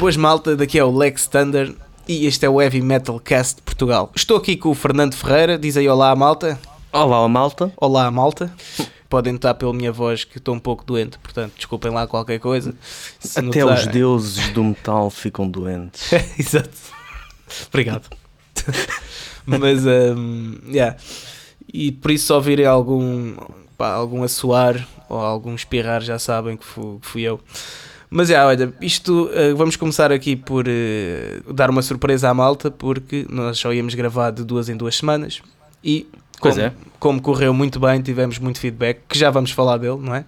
Boas malta, daqui é o Lex Thunder e este é o Heavy Metal Cast de Portugal. Estou aqui com o Fernando Ferreira, diz aí olá malta. Olá malta. Olá malta. Podem notar pela minha voz que estou um pouco doente, portanto desculpem lá qualquer coisa. Se Até notar... os deuses do metal ficam doentes. Exato. Obrigado. Mas, um, yeah. E por isso, se ouvirem algum, pá, algum assoar ou algum espirrar, já sabem que fui, que fui eu. Mas é, olha, isto uh, vamos começar aqui por uh, dar uma surpresa à malta, porque nós só íamos gravar de duas em duas semanas e como, é. como correu muito bem, tivemos muito feedback, que já vamos falar dele, não é?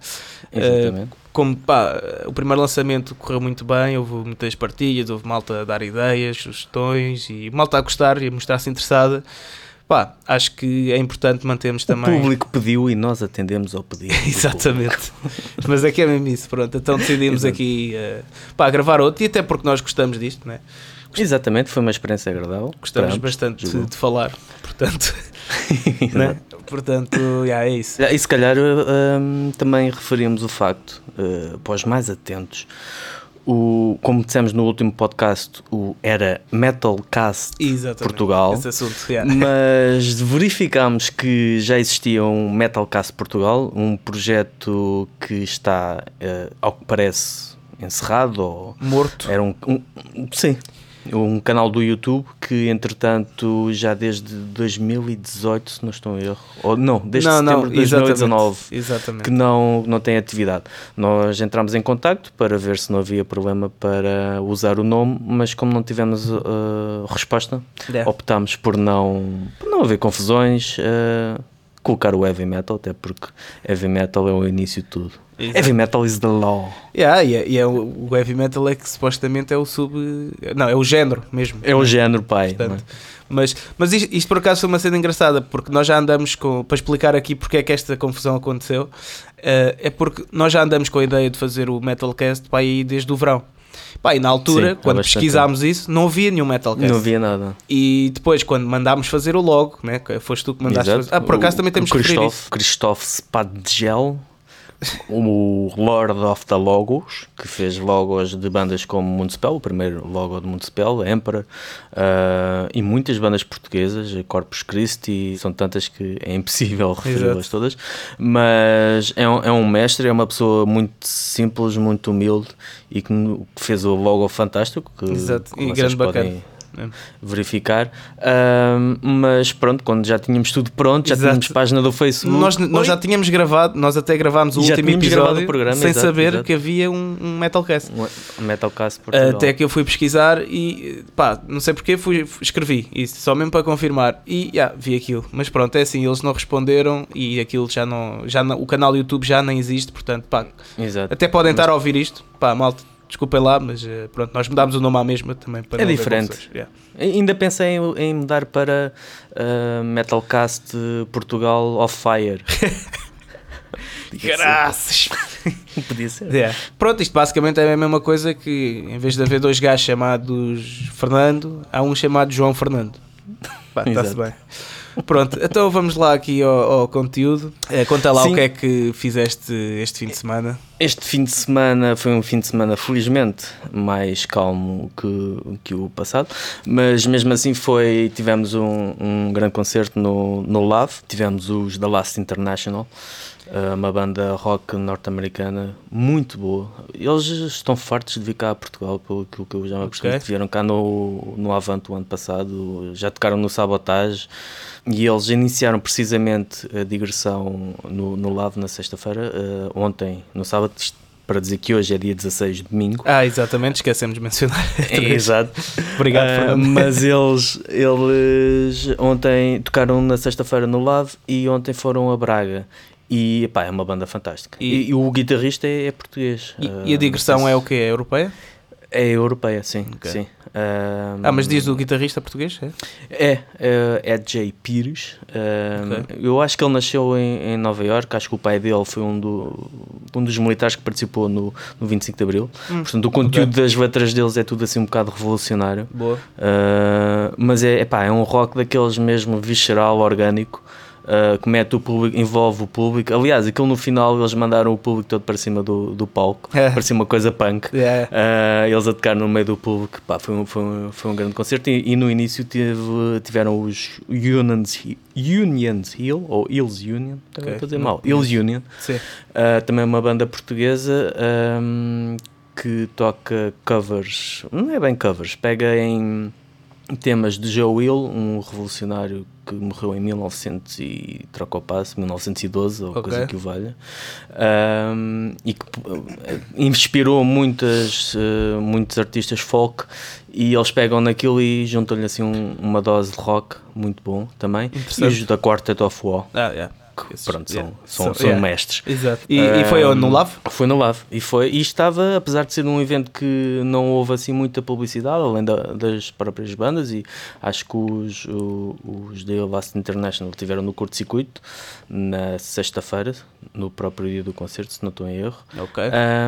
Exatamente. Uh, como pá, o primeiro lançamento correu muito bem, houve muitas partilhas, houve malta a dar ideias, sugestões e malta a gostar e a mostrar-se interessada. Pá, acho que é importante mantermos também. O público pediu e nós atendemos ao pedido. Exatamente. Mas é que é mesmo isso, pronto. Então decidimos aqui uh, pá, gravar outro e até porque nós gostamos disto, não é? Exatamente, foi uma experiência agradável. Gostamos Pronto, bastante de, de, falar, portanto. né? Portanto, yeah, é isso. E se calhar um, também referimos o facto, uh, para os mais atentos, o, como dissemos no último podcast, o, era Metalcast Exatamente, Portugal. Assunto, yeah. Mas verificámos que já existia um Metalcast Portugal, um projeto que está, uh, ao que parece, encerrado ou morto. Era um, um sim, um canal do YouTube que, entretanto, já desde 2018, se não estou em erro, ou não, desde não, setembro de 2019, exatamente. que não, não tem atividade. Nós entramos em contacto para ver se não havia problema para usar o nome, mas como não tivemos uh, resposta, yeah. optámos por não, por não haver confusões. Uh, colocar o heavy metal, até porque heavy metal é o início de tudo. Exato. Heavy metal is the law. Yeah, e é, e é o, o, heavy metal é que supostamente é o sub. Não, é o género mesmo. É o género, pai. Portanto, mas, mas isto, isto, por acaso foi uma cena engraçada, porque nós já andamos com. Para explicar aqui porque é que esta confusão aconteceu, uh, é porque nós já andamos com a ideia de fazer o Metalcast para aí desde o verão. Pá, e na altura, Sim, quando pesquisámos tempo. isso, não havia nenhum Metalcast. Não havia nada. E depois, quando mandámos fazer o logo, né, foste tu que mandaste Exato. fazer. Ah, por acaso o, também temos que Christophe, Christophe Spadgel o Lord of the Logos, que fez logos de bandas como Municipal, o primeiro logo de Municipal, Emperor, uh, e muitas bandas portuguesas, Corpus Christi, são tantas que é impossível referi-las todas, mas é um, é um mestre, é uma pessoa muito simples, muito humilde e que fez o logo fantástico. Que, Exato, e grande podem, bacana é. verificar. Uh, mas pronto, quando já tínhamos tudo pronto, já exato. tínhamos página do Facebook. Nós, nós já tínhamos gravado, nós até gravámos o já último episódio programa, sem exato, saber exato. que havia um, um Metalcast. Um Metalcast Portugal. Até que eu fui pesquisar e pá, não sei porque, fui, escrevi isso, só mesmo para confirmar. E yeah, vi aquilo. Mas pronto, é assim, eles não responderam e aquilo já não. Já não, o canal do YouTube já nem existe, portanto, pá. Até podem estar a ouvir isto, pá, malta desculpem lá, mas eh, pronto, nós mudámos o nome à mesma também para É diferente. Yeah. Ainda pensei em, em mudar para uh, Metalcast Portugal of Fire. Graças! Podia ser. Yeah. Pronto, isto basicamente é a mesma coisa que em vez de haver dois gajos chamados Fernando, há um chamado João Fernando. Está-se bem. Pronto, então vamos lá aqui ao, ao conteúdo. É, conta lá Sim. o que é que fizeste este fim de semana. Este fim de semana foi um fim de semana, felizmente, mais calmo que, que o passado, mas mesmo assim foi. Tivemos um, um grande concerto no, no LAV, tivemos os The Last International. Eh, uma banda rock norte-americana muito boa. Eles estão fartos de vir cá a Portugal, pelo que eu já me okay. Vieram cá no, no Avante o ano passado, já tocaram no Sabotage e eles iniciaram precisamente a digressão no, no Lave na sexta-feira, uh, ontem, no sábado, para dizer que hoje é dia 16 de domingo. Ah, exatamente, esquecemos de mencionar. É, exato. Obrigado, uh, Mas eles, eles ontem tocaram na sexta-feira no Lave e ontem foram a Braga. E pá, é uma banda fantástica. E, e o guitarrista é, é português. E, uh, e a digressão é o que? É europeia? É europeia, sim. Okay. sim. Um, ah, mas diz o guitarrista português? É, é, é, é Jay Pires. Um, okay. Eu acho que ele nasceu em, em Nova York. Acho que o pai dele foi um, do, um dos militares que participou no, no 25 de Abril. Hum, Portanto, o conteúdo okay. das letras deles é tudo assim um bocado revolucionário. Boa. Uh, mas é, epá, é um rock daqueles mesmo visceral, orgânico. Uh, que o público, envolve o público. Aliás, aquilo no final eles mandaram o público todo para cima do, do palco, É. parecia uma coisa punk. Uh, eles a tocar no meio do público, pá, foi, um, foi, um, foi um grande concerto. E, e no início tiveram os Unions, Unions Hill, ou Hills Union, Ok. estou a dizer mal, Hills Union. Uh, também uma banda portuguesa um, que toca covers, não é bem covers, pega em temas de Joe Will, um revolucionário que morreu em 1900 e troca o passo, 1912 ou Ok. coisa que o valha, um, e que uh, inspirou muitas, uh, muitos artistas folk e eles pegam naquilo e juntam-lhe assim um- uma dose de rock muito bom também. E os da Quartet of War, Ah, yeah. Que, Esses- pronto, são, yeah. são, são yeah. mestres. Exato. E, e foi? No Um, Lave? Foi no Lave. E, foi, e estava, apesar de ser um evento que não houve assim muita publicidade, além da- das próprias bandas, e acho que os, o- os The Last International tiveram no curto-circuito na sexta-feira, no próprio dia do concerto, se não estou em erro. Ok.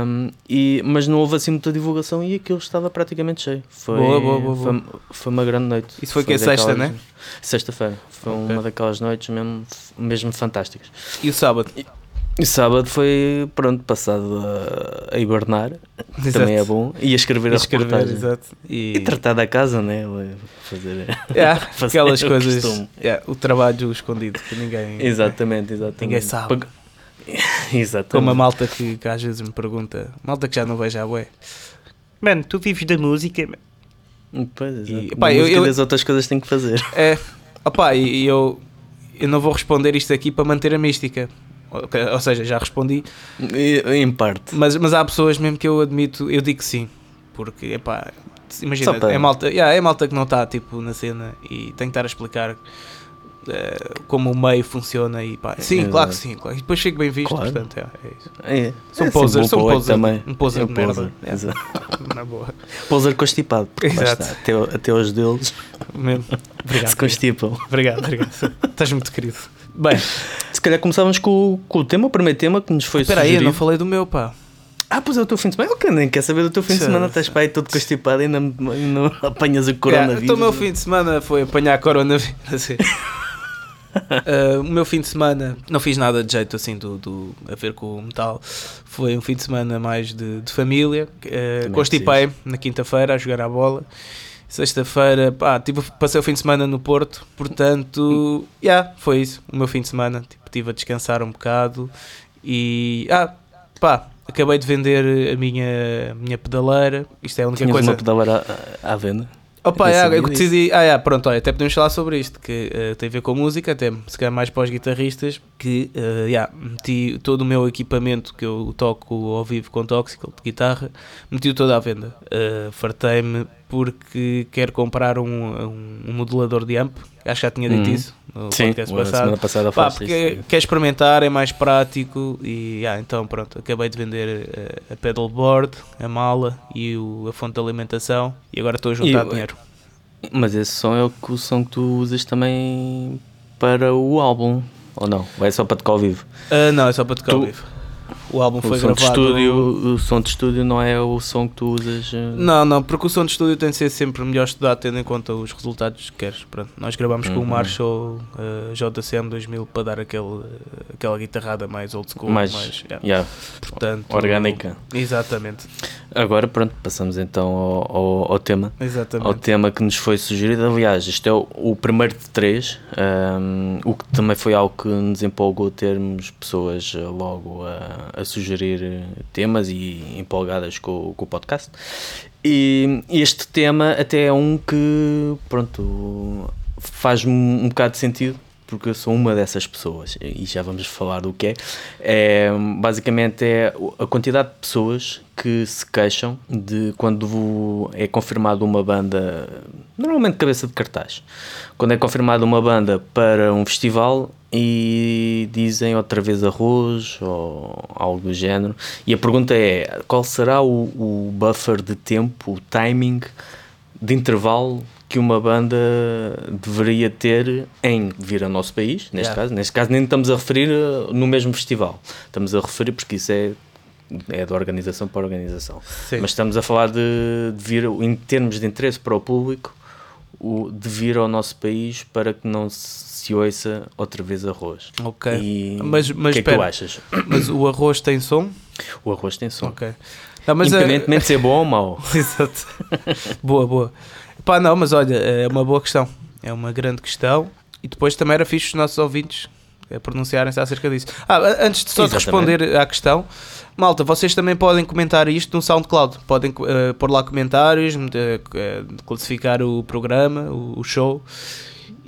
Um, e, mas não houve assim muita divulgação e aquilo estava praticamente cheio. Foi, Boa, boa, boa, foi, foi uma grande noite. Isso foi que é sexta, né? Sexta-feira. Foi Ok. uma daquelas noites mesmo, mesmo fantásticas. E o sábado? E sábado foi, pronto, passado a, a hibernar, também é bom, e a escrever a Escrever, reportagem. exato. E tratar da casa, né? Fazer... Yeah, fazer aquelas o coisas. yeah, o trabalho escondido que ninguém. Exatamente, exatamente. Ninguém sabe. Pag- Exatamente. Como a malta que, que às vezes me pergunta, malta que já não vejo a bué. Mano, tu vives da música? Pois, exato. E, Da eu- eu- das outras coisas tem que fazer. É, opá, e, e eu, eu não vou responder isto aqui para manter a mística. Ou, seja, já respondi, Em parte. mas, mas há pessoas mesmo que eu admito, eu digo que sim, porque, epá, imagina, para- é malta, yeah, é malta que não está tipo, na cena e tem que estar a explicar eh, como o meio funciona e pá, sim, Exato. claro que sim, claro. e depois fico bem visto, Claro. portanto, é, é isso. É, Sou é poser, sou bom para o poser, também. um poser É de merda. poser, É. exato. Na boa, Poser constipado. Exato. está, Até, até os deles mesmo. Obrigado, se constipam. obrigado, obrigado. Estás muito querido. Bem, Se calhar começávamos com, o- com o tema, o primeiro tema que nos foi espera aí, eu não falei do meu, pá. Ah, pois é o teu fim de semana. Eu nem quer saber do teu fim de semana. Estás para aí todo constipado e ainda não apanhas o Yeah, coronavírus. então o meu fim de semana foi apanhar coronavírus. assim. Uh, o meu fim de semana não fiz nada de jeito assim do, do- a ver com o metal. Foi um fim de semana mais de, de família. Uh, constipei na quinta-feira a jogar à bola. Sexta-feira, pá, tive, passei o fim de semana no Porto, portanto, yeah, foi isso, o meu fim de semana. Tipo, estive a descansar um bocado e, ah, pá, acabei de vender a minha, a minha pedaleira. Isto é a única Tinhas coisa. uma pedaleira à, à venda. Opa, é, eu decidi. Ah, é, pronto, olha, até podemos falar sobre isto, que eh, tem a ver com música, até se calhar mais para os guitarristas, que eh, yeah, meti todo o meu equipamento que eu toco ao vivo com Toxical de guitarra, meti-o todo à venda. Eh, Fartei-me porque quero comprar um, um, um modulador de amp, acho que já tinha dito Uhum. isso no Sim, podcast a passado. semana passada Pá, porque isso. quer experimentar, é mais prático e ah, então pronto, acabei de vender eh, a pedalboard, a mala e o- a fonte de alimentação e agora estou a juntar E- dinheiro. Mas esse som é o, o som que tu usas também para o álbum, ou não? Vai só para tocar ao vivo? Ah, não, é só para tocar ao Tu- vivo. O álbum O foi som, de gravado. estúdio, o som de estúdio não é o som que tu usas. eh, Não, não, porque o som de estúdio tem de ser sempre melhor estudado tendo em conta os resultados que queres. Pronto, nós gravamos com o Uhum. Marshall ah, JCM 2000 para dar aquele, aquela guitarrada mais old school. Mais- mais yeah. yeah, Portanto, orgânica. Exatamente, Agora, pronto, passamos então ao, ao, ao tema. ao exatamente. tema que nos foi sugerido. Aliás, este é o, o primeiro de três, ahm, o que também foi algo que nos empolgou termos pessoas eh, logo a, a sugerir eh, temas e empolgadas com, o- com o podcast. E este tema até é um que, pronto, faz-me um bocado de sentido. Porque eu sou uma dessas pessoas e já vamos falar do que é. é basicamente é a quantidade de pessoas que se queixam de quando é confirmada uma banda, normalmente cabeça de cartaz, quando é confirmada uma banda para um festival e dizem outra vez arroz ou algo do género. E a pergunta é: qual será o, o buffer de tempo, o timing de intervalo que uma banda deveria ter em vir ao nosso país, neste Yeah. caso. Neste caso nem estamos a referir uh, no mesmo festival. Estamos a referir porque isso é, é de organização para organização. Sim. Mas estamos a falar de, de vir, em termos de interesse para o público, o, de vir ao nosso país para que não se ouça outra vez arroz. Ok. E Mas- mas o que é que tu achas? Mas o arroz tem som? O arroz tem som. Ok. Não, eh, Independentemente de ser bom ou mau. Exato. boa, boa. Pá, não, mas olha, é uma boa questão. É uma grande questão. E depois também era fixe os nossos ouvintes eh, pronunciarem-se acerca disso. Ah, antes de só de responder à questão, malta, vocês também podem comentar isto no SoundCloud. Podem eh, pôr lá comentários, eh, classificar o programa, o, o show.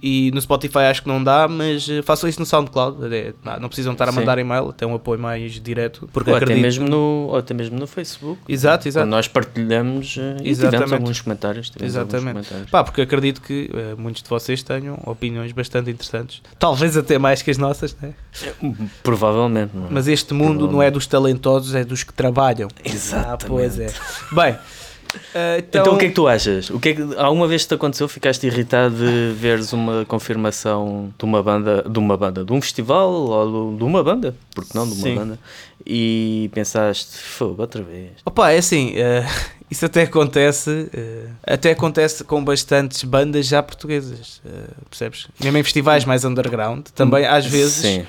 E no Spotify acho que não dá, mas eh, façam isso no SoundCloud. É, não, precisam estar a Sim. mandar e-mail, até um apoio mais direto. Porque Ou até, mesmo no, ou até mesmo no Facebook. Exato, exato. Nós partilhamos eh, e tivemos Exatamente. alguns comentários. tivemos alguns Exatamente. comentários. Pá, porque acredito que eh, muitos de vocês tenham opiniões bastante interessantes. Talvez até mais que as nossas, né? Provavelmente. Não é? Mas este mundo não é dos talentosos, é dos que trabalham. Exatamente. Ah, pois é. Bem, eh, então, Então, o que é que tu achas? O que é que, alguma vez te aconteceu? Ficaste irritado de veres uma confirmação de uma banda, de uma banda, de um festival ou de uma banda? Porque não de uma Sim. banda? E pensaste, fogo, outra vez. Opa, é assim, eh, isso até acontece, eh, até acontece com bastantes bandas já portuguesas, percebes? Mesmo em festivais mais underground, também às vezes Sim.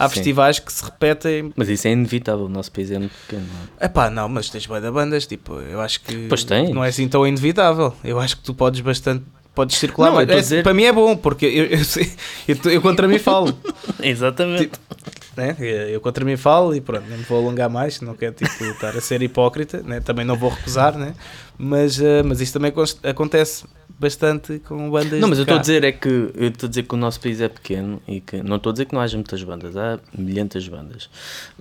Há sim. festivais que se repetem. Mas isso é inevitável, o nosso país é muito pequeno. é? Epá, não, mas tens de bandas, tipo, eu acho que Pois tens. não é assim tão inevitável. Eu acho que tu podes bastante, podes circular, Não, é- dizer- para mim é bom, porque eu, eu, eu, eu contra mim falo, Exatamente. né? Eu contra mim falo e pronto, não me vou alongar mais, não quero tipo, estar a ser hipócrita, né? também não vou recusar, né? mas, eh, mas isso também acontece bastante com bandas Não, mas eu estou a dizer é que eu estou a dizer que o nosso país é pequeno e que não estou a dizer que não haja muitas bandas, há milhentas bandas,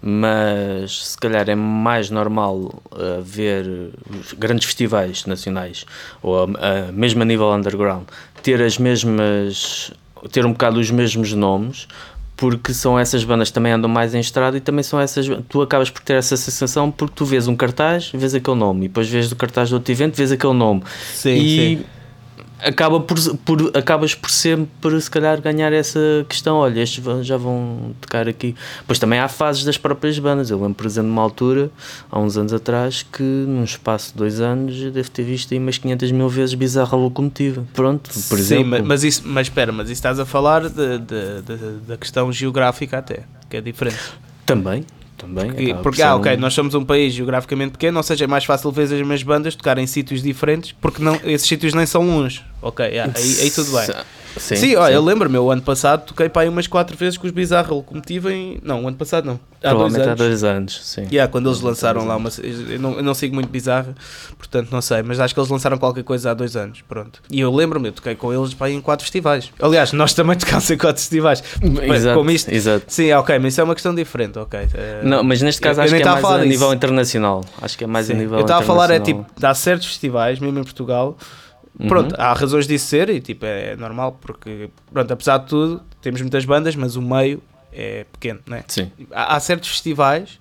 mas se calhar é mais normal uh, ver grandes festivais nacionais ou a- mesmo a nível underground ter as mesmas ter um bocado os mesmos nomes porque são essas bandas que também andam mais em estrada e também são essas tu acabas por ter essa sensação porque tu vês um cartaz, vês aquele nome e depois vês o cartaz do outro evento, vês aquele nome. Sim, e sim. Acaba por, por acabas por sempre se calhar ganhar essa questão. Olha estes já vão tocar aqui. Pois também há fases das próprias bandas. Eu lembro por exemplo de uma altura há uns anos atrás que num espaço de dois anos devo ter visto aí umas 500 mil vezes bizarra locomotiva. Pronto por Sim, exemplo. ma- mas, isso, mas espera, mas isso estás a falar de- de- de- da questão geográfica até, que é diferente. também também Porque, porque, ah, ok, nós somos um país geograficamente pequeno, ou seja, é mais fácil ver as mesmas bandas tocar em sítios diferentes, porque não, esses sítios nem são uns. Ok, ah, aí, aí tudo bem. Sim, Sim, sim. eu lembro-me, o ano passado toquei para aí umas 4 vezes com os Bizarra Locomotiva em. Não, o ano passado não. Há dois provavelmente há anos. dois anos sim Yeah, quando eles Há lançaram dois lá uma. Eu não, eu não sigo muito bizarra, portanto não sei, mas acho que eles lançaram qualquer coisa há dois anos. Pronto. E eu lembro-me, eu toquei com eles para aí em quatro festivais. Aliás, nós também tocámos em quatro festivais. Bem, exato, como isto- exato Sim, ok, mas isso é uma questão diferente, ok. Eh, Não, mas neste caso eu- eu acho nem que é a mais a disso. nível internacional. Acho que é mais Sim. a nível Eu estava a falar, é tipo, há certos festivais, mesmo em Portugal, Uhum. pronto, há razões disso ser e tipo, é, normal, porque, pronto, apesar de tudo, temos muitas bandas, mas o meio é pequeno, né? Sim. Há, há certos festivais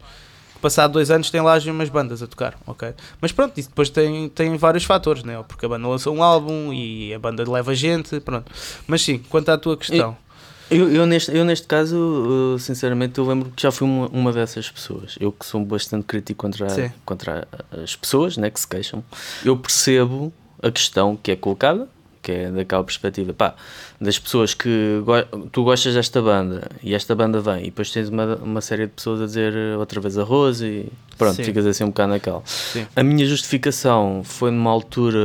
que, passado dois anos, têm lá as mesmas bandas a tocar, ok? Mas pronto, isso depois tem, tem vários fatores, né? Porque a banda lança um álbum e a banda leva gente, pronto. Mas sim, quanto à tua questão, Eu, eu, neste, eu neste caso, eu, sinceramente, eu lembro que já fui uma, uma dessas pessoas. Eu que sou bastante crítico contra, contra as pessoas né, que se queixam, eu percebo a questão que é colocada, que é daquela perspectiva, pá, das pessoas que go- tu gostas desta banda e esta banda vem e depois tens uma, uma série de pessoas a dizer outra vez arroz e pronto, Sim. ficas assim um bocado naquela. Sim. A minha justificação foi numa altura,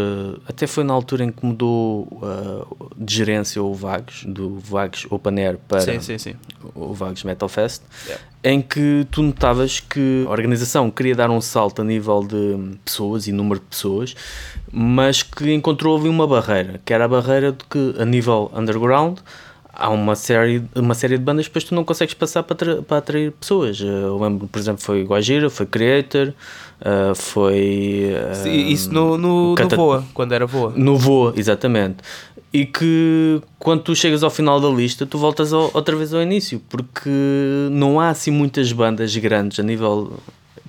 até foi na altura em que mudou uh, de gerência o Vagos, do Vagos Open Air para sim, o Vagos Metal Fest, Yeah. em que tu notavas que a organização queria dar um salto a nível de pessoas e número de pessoas, mas que encontrou ali uma barreira, que era a barreira de que a nível underground há uma série, uma série de bandas que depois tu não consegues passar para, para atrair pessoas. Uh, Eu lembro, por exemplo, foi Guajira, foi Creator, uh, foi... uh, Isso no, no, no Cata- Voa, quando era Voa. no voo, exatamente. E que quando tu chegas ao final da lista, tu voltas ao- outra vez ao início, porque não há assim muitas bandas grandes a nível.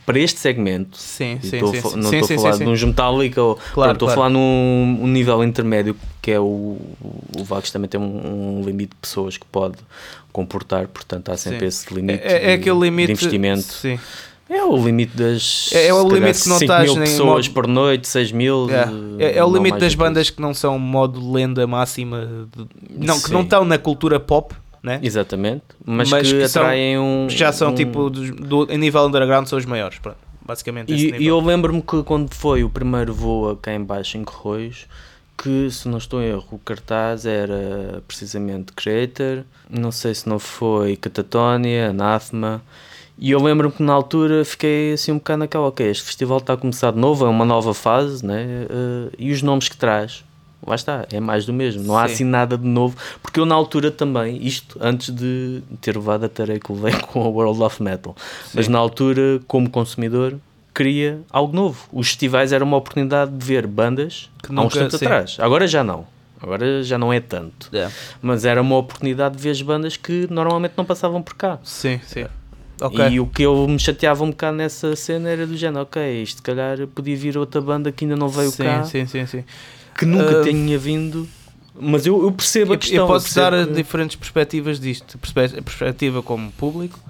Para este segmento. Sim, sim, sim. Não estou a falar de uns Metallica, ou, Claro, estou claro. a falar num um nível intermédio, que é o. O Vagos também tem um, um limite de pessoas que pode comportar, portanto há sempre Sim. esse limite, É, é de, aquele limite de investimento. Sim. É o limite das. É- é o limite que não 5 estás mil pessoas modo- por noite, 6 mil. É, é, é o limite das que bandas que não são modo lenda máxima. de- não, que Sim. não estão na cultura pop, né? Exatamente. Mas, Mas que, que são- atraem um. Já são um- tipo, dos- do, a nível underground, são os maiores. Pronto, basicamente. E, e eu lembro-me que quando foi o primeiro voo cá em baixo em Corroios, que se não estou em erro, o cartaz era precisamente Creator, não sei se não foi Catatonia, Anathema, e eu lembro-me que na altura fiquei assim um bocado naquela, ok, este festival está a começar de novo, é uma nova fase, né? Eh, e os nomes que traz, lá está, é mais do mesmo, não há Sim. assim nada de novo, porque eu na altura também, isto antes de ter levado a tarefa que levei com a World of Metal, mas Sim. na altura, como consumidor, queria algo novo. Os festivais eram uma oportunidade de ver bandas Que há uns tempos atrás. Agora já não. Agora já não é tanto. É. Mas era uma oportunidade de ver as bandas que normalmente não passavam por cá. Sim, sim. Ok. E o que eu me chateava um bocado nessa cena era do género, ok, isto se calhar podia vir outra banda que ainda não veio sim, cá, sim, sim, sim. Que nunca Ah, tinha vindo. Mas eu, eu percebo a Eu, questão. eu posso percebo dar que- diferentes perspectivas disto. Perspe- perspectiva como público,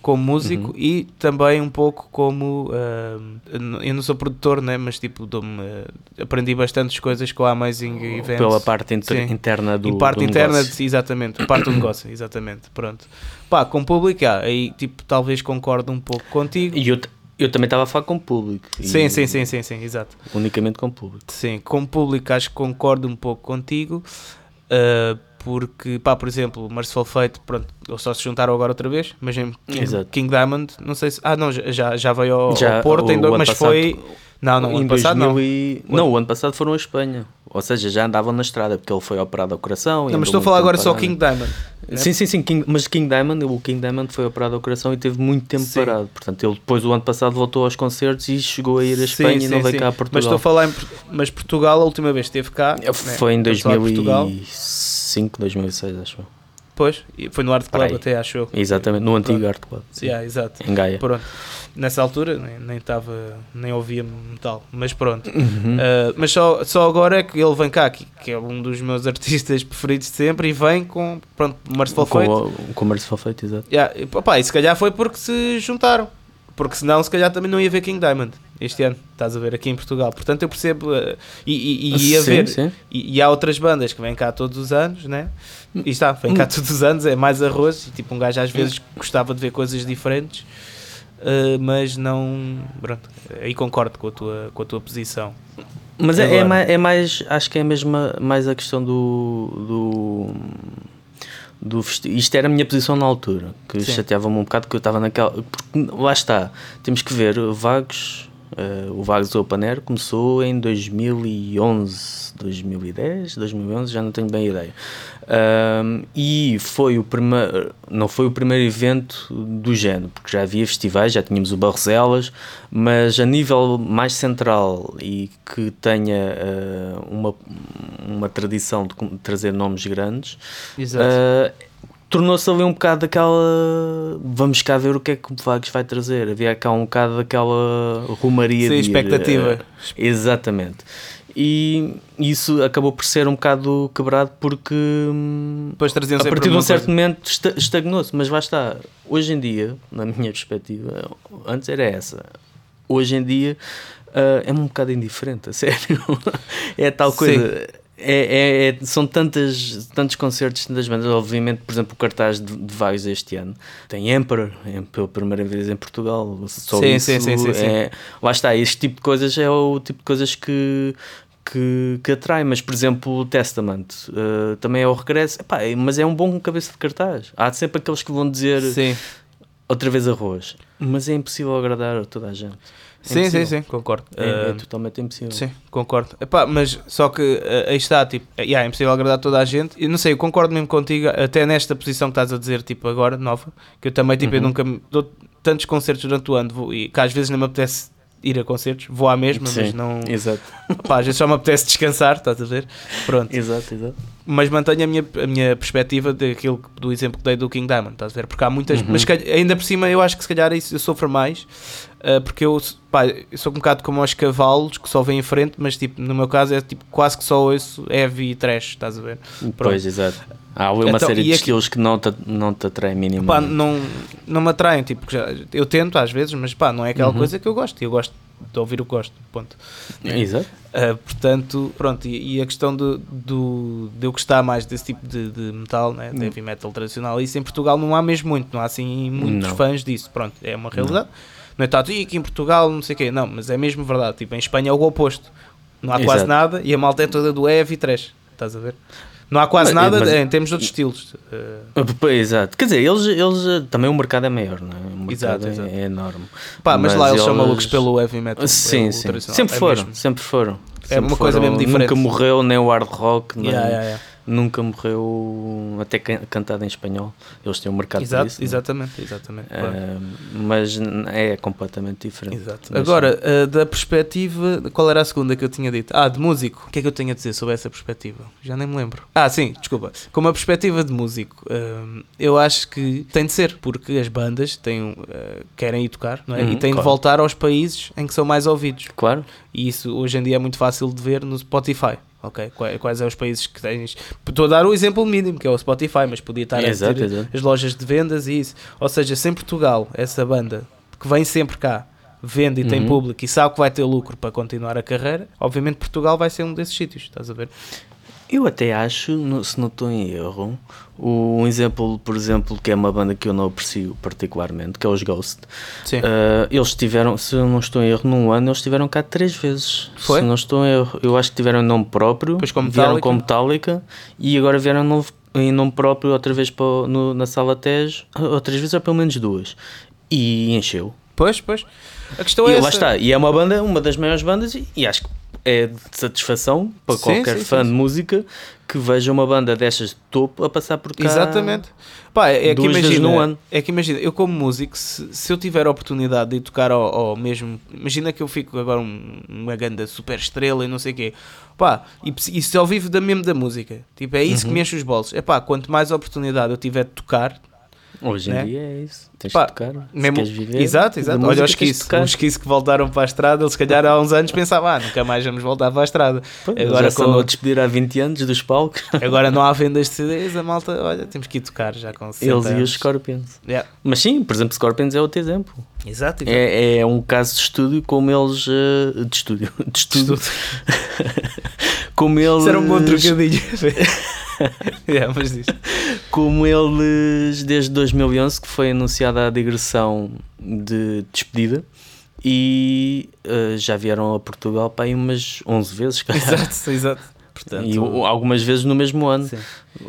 como músico Uhum. e também um pouco como. ah, eu não sou produtor, né? mas tipo, dou-me, ah, aprendi bastantes coisas com a Amazing Events. pela parte inter- Sim. interna do e parte do interna, negócio. de- exatamente, parte do negócio, exatamente. Pronto. Pá, com público, ah, aí tipo, talvez concordo um pouco contigo. E eu, eu também estava a falar com o público. Sim, sim, sim, sim, sim, exato. Unicamente com o público. Sim, como público acho que concordo um pouco contigo, uh, porque, pá, por exemplo, Merciful Fate, pronto, eles só se juntaram agora outra vez, mas em King, King, Diamond, não sei se. Ah, não, já, já veio ao, já, ao Porto, em, mas passado, foi. Não, não, o ano passado não. E, não, o ano passado foram à Espanha. Ou seja, já andavam na estrada, porque ele foi operado ao coração. Não, mas estou a falar agora parado. só King Diamond. Né? Sim, sim, sim, King, mas King Diamond, o King Diamond foi operado ao coração e teve muito tempo sim. parado. Portanto, ele depois, o ano passado, voltou aos concertos e chegou a ir à Espanha sim, e não veio cá a Portugal. Mas estou a falar em, Mas Portugal, a última vez que esteve cá. Foi né? em 2005. 2005, 2006, acho eu. Pois, foi no Art Club até, acho eu. Exatamente, no antigo Art Club. sim, Yeah, exato. Em Gaia. Pronto. Nessa altura nem- nem estava, nem ouvia metal, mas pronto. Uhum. Uh, mas só, só agora é que ele vem cá, que, que é um dos meus artistas preferidos de sempre, e vem com, pronto, Merciful com, Fate. o- com o Merciful Fate, exato. Yeah, e, pá, e se calhar foi porque se juntaram, porque senão se calhar também não ia ver King Diamond este ano, estás a ver, aqui em Portugal. Portanto eu percebo, uh, e, e, e ia Sim, ver, sim. e, e há outras bandas que vêm cá todos os anos, né? E está, vem cá todos os anos, é mais arroz, e tipo um gajo às vezes gostava de ver coisas diferentes, uh, mas não, pronto, aí concordo com a tua, com a tua posição. Mas é, é, mais, é mais, acho que é mesmo mais a questão do. do, do Isto era a minha posição na altura, que chateava-me um bocado que eu estava naquela. Porque lá está, temos que ver, Vagos, eh, o Vagos Open Air começou em 2011, 2010, 2011, já não tenho bem ideia. Ahm, e foi o primeiro, não foi o primeiro evento do género, porque já havia festivais, já tínhamos o Barroselas, mas a nível mais central e que tenha ah, uma, uma tradição de trazer nomes grandes, Exato. Tornou-se ali um bocado daquela vamos cá ver o que é que o Vagos vai trazer. Havia cá um bocado daquela rumaria Sim, de ir, expectativa. ah, exatamente. E isso acabou por ser um bocado quebrado porque hum, Depois traziam a partir de um certo coisa. momento esta- estagnou-se, mas lá está. Hoje em dia, na minha perspectiva, antes era essa. Hoje em dia ah, é um bocado indiferente, a sério. é tal Sim. coisa. É, é- é- são tantas, tantos concertos, tantas bandas. Obviamente, por exemplo, o cartaz de, de vários este ano tem Emperor, em- pela primeira vez em Portugal. Só Sim, isso sim, sim, sim, sim. é- lá está. Este tipo de coisas é o tipo de coisas que, que, que atrai. Mas, por exemplo, o Testament eh, também é o regresso. Epá, é- mas é um bom cabeça de cartaz. Há sempre aqueles que vão dizer Sim, outra vez arroz. Mas é impossível agradar a toda a gente. Sim, sim, sim, concordo. É, é Ah, totalmente impossível. Sim, concordo. Epá, mas só que eh, aí está, tipo, é, yeah, é impossível agradar toda a gente. Eu não sei, eu concordo mesmo contigo, até nesta posição que estás a dizer, tipo, agora, nova, que eu também, tipo, eu Uhum. nunca me- dou tantos concertos durante o ano vou- e que às vezes não me apetece ir a concertos, vou à mesma, mas Sim, não. Exato, Pá, às vezes só me apetece descansar, estás a ver? Pronto. exato, exato. Mas mantenho a minha, a minha perspectiva daquilo, do exemplo que dei do King Diamond, estás a ver? Porque há muitas. Uhum. Mas calhar- ainda por cima eu acho que se calhar isso eu sofro mais, ah, porque eu, pá, eu sou um bocado como aos cavalos que só vêm em frente, mas tipo, no meu caso é tipo quase que só ouço heavy e trash, estás a ver? Pois, exato. Há uma Então, série de aqui- estilos que não te, não te atraem Pá, minimamente. não, não me atraem, tipo, já, eu tento às vezes, mas pá, não é aquela Uhum. coisa que eu gosto. Eu gosto de ouvir o que gosto, ponto. Exato. Uh, portanto, pronto, e, e a questão do, do, de eu gostar mais desse tipo de, de metal, né, de heavy metal tradicional, isso em Portugal não há mesmo muito, não há assim muitos Não. fãs disso, pronto, é uma realidade. Não, é tanto, "Ih, aqui em Portugal, não sei o quê, não, mas é mesmo verdade, tipo, em Espanha é o oposto, não há quase Exato. nada e a malta é toda do heavy trash, estás a ver? Não há quase nada mas- em termos de outros estilos. uh, Ah, Exato. Quer dizer, eles, eles eh, também o mercado é maior, não é? O mercado Exato, é, exato. é enorme. pá, mas, Mas lá eles são malucos pelo heavy metal. Sim, sim. Sempre é foram, sempre foram. É Sempre uma coisa mesmo diferente. Nunca morreu nem o hard rock, nem- Yeah, yeah, yeah. Nunca morreu até can- cantado em espanhol. Eles têm um mercado Exato, isso. não é? exatamente, exatamente. claro. Ah, mas é completamente diferente. Mas Agora, uh, da perspectiva, qual era a segunda que eu tinha dito? Ah, de músico. O que é que eu tenho a dizer sobre essa perspectiva? Já nem me lembro. Ah, sim, desculpa. Como a perspectiva de músico, um, eu acho que tem de ser, porque as bandas têm, uh, querem ir tocar, não é? Uhum, e têm de claro. voltar aos países em que são mais ouvidos. Claro. E isso hoje em dia é muito fácil de ver no Spotify. Ok, Quais, são os países que tens? Estou a dar o exemplo mínimo, que é o Spotify, mas podia estar Exato, a dizer exato. as lojas de vendas e isso. Ou seja, se em Portugal essa banda que vem sempre cá vende e tem Uhum. público e sabe que vai ter lucro para continuar a carreira, obviamente Portugal vai ser um desses sítios, estás a ver? Eu até acho, se não estou em erro, um exemplo, por exemplo, que é uma banda que eu não aprecio particularmente, que é os Ghost. Sim. Ah, eles tiveram, se eu não estou em erro, num ano eles estiveram cá três vezes. Foi? Se não estou em erro, eu acho que tiveram nome próprio, Depois com vieram Metallica. com Metallica e agora vieram novo- em nome próprio outra vez para, no- na sala Tejo, outras vezes ou pelo menos duas. E encheu. Pois, pois. A questão E é lá essa. está, e é uma banda, uma das maiores bandas, e, e acho que é de satisfação para Sim, qualquer sim, fã sim, de música que veja uma banda destas de topo a passar por cá. Exatamente. Pá, é, é que imagina, no ano. é que imagina, eu como músico, se, se eu tiver a oportunidade de ir tocar ao, ao mesmo, imagina que eu fico agora um- uma ganda super estrela e não sei o quê, pá, e, e se eu vivo da mesmo da música, tipo, é isso Uhum. que me enche os bolsos, é pá, quanto mais oportunidade eu tiver de tocar, Hoje em Né? dia é isso. Tens Pá, de tocar. Mesmo, viver. exato, exato, olha os tocar. os esquiços que voltaram para a estrada, eles se calhar há uns anos pensavam, ah, nunca mais vamos voltar para a estrada, agora já com- a despedir há 20 anos dos palcos. agora não há vendas de CDs, a malta, olha, temos que ir tocar já com 60 Eles e os anos. Scorpions. Yeah. Mas sim, por exemplo, Scorpions é outro exemplo. Exato, exato. É, é um caso de estúdio como eles. eh, de estúdio. De estúdio. como eles. Isso era um bom trocadilho. yeah, mas diz. como eles, desde 2011, que foi anunciada a digressão de despedida, e eh, já vieram a Portugal para aí umas 11 vezes, calhar. Exato, exato. Portanto, E algumas vezes no mesmo ano, sim.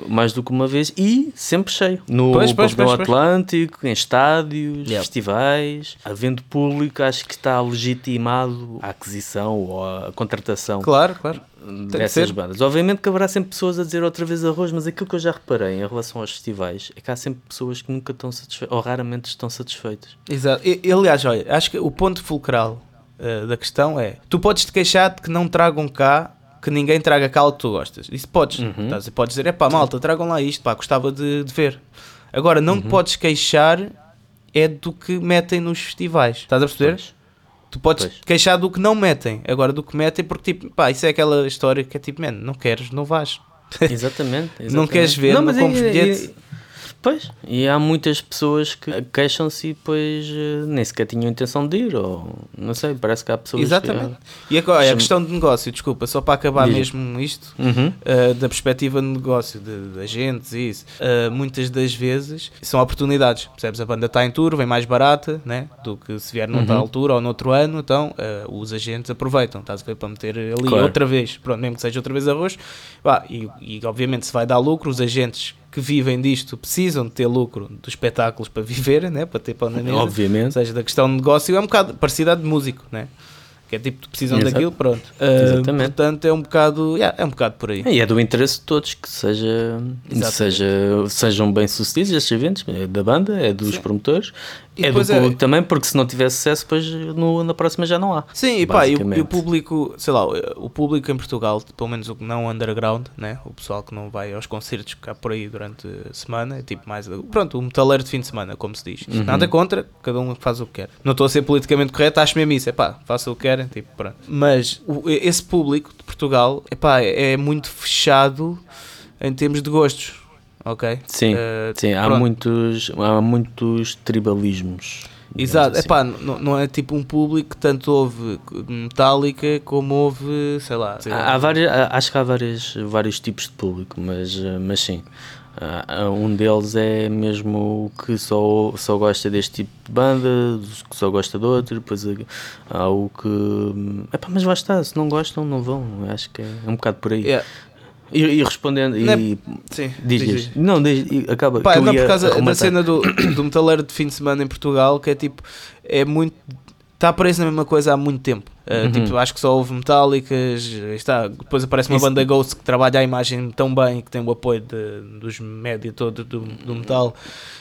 mais do que uma vez, e sempre cheio. No Pois, pois, Pavilhão pois, pois. Atlântico, em estádios, Yeah. festivais, havendo público, acho que está legitimado a aquisição ou a contratação Claro, claro. de dessas bandas. Obviamente que haverá sempre pessoas a dizer outra vez arroz, mas aquilo que eu já reparei em relação aos festivais é que há sempre pessoas que nunca estão satisfeitas, ou raramente estão satisfeitas. Exato. E, aliás, olha, acho que o ponto fulcral eh, da questão é: tu podes te queixar de que não tragam cá, que ninguém traga cá o que tu gostas. Isso podes. Uhum. Podes dizer: é pá, malta, tragam lá isto, pá, gostava de, de ver. Agora, não Uhum. te podes queixar é do que metem nos festivais. Estás a perceber? Pois. Tu podes Pois. queixar do que não metem. Agora, do que metem, porque tipo, pá, isso é aquela história que é tipo, man, não queres, não vais. Exatamente. Não exatamente. queres ver, não mas compres bilhete. Pois, e há muitas pessoas que queixam-se e depois eh, nem sequer tinham intenção de ir, ou não sei, parece que há pessoas Exatamente. E agora, a questão de negócio, desculpa, só para acabar Diz. mesmo isto, que. Uhum. uh, da perspectiva de negócio, de, de agentes e isso, uh, muitas das vezes são oportunidades. Percebes? A banda está em tour, vem mais barata né? do que se vier noutra Uhum. altura ou noutro ano, então uh, os agentes aproveitam, estás a ver, para meter ali Claro. outra vez, pronto, mesmo que seja outra vez arroz. Pá, e, e obviamente se vai dar lucro, os agentes que vivem disto precisam de ter lucro dos espetáculos para viver, né? para ter pão na mesa. Ou Obviamente. seja, da questão de negócio é um bocado parecida de músico, né? Que é tipo, precisam Exato. daquilo, pronto. Uh, Exatamente. portanto, é um bocado, yeah, é um bocado por aí. E é do interesse de todos que seja, Exatamente. seja, sejam bem sucedidos estes eventos, é da banda, é dos Sim. promotores, E é do é- público também, porque se não tiver sucesso, depois no, na próxima já não há. Sim, e pá, e o, e o público, sei lá, o público em Portugal, pelo menos o que não underground, né? O pessoal que não vai aos concertos cá por aí durante a semana, é tipo mais. Pronto, o metaleiro de fim de semana, como se diz. Uhum. Nada contra, cada um faz o que quer. Não estou a ser politicamente correto, acho mesmo isso, é pá, faça o que querem, tipo, pronto. Mas o- esse público de Portugal, é pá, é muito fechado em termos de gostos. Ok? Sim, Eh, sim há, pronto. muitos, há muitos tribalismos. Exato, assim. epá, não, não é tipo um público que tanto ouve Metallica como ouve, sei lá. Há, há várias, acho que há várias, vários tipos de público, mas, eh, mas sim. Ah, um deles é mesmo o que só, só gosta deste tipo de banda, que só gosta de outro, depois há o que. Epá, mas lá está, se não gostam, não vão. Acho que é um bocado por aí. Yeah, E, e respondendo, Não é- e, sim, diz, diz, diz. diz. Não, diz, acaba. Pá, não, por causa da cena do, do metaleiro de fim de semana em Portugal, que é tipo, é muito. Está preso na mesma coisa há muito tempo. Uh, Uhum. Tipo, acho que só houve metálicas. Está, depois aparece uma Isso- banda Ghost que trabalha a imagem tão bem, que tem o apoio de- dos média todo do, do metal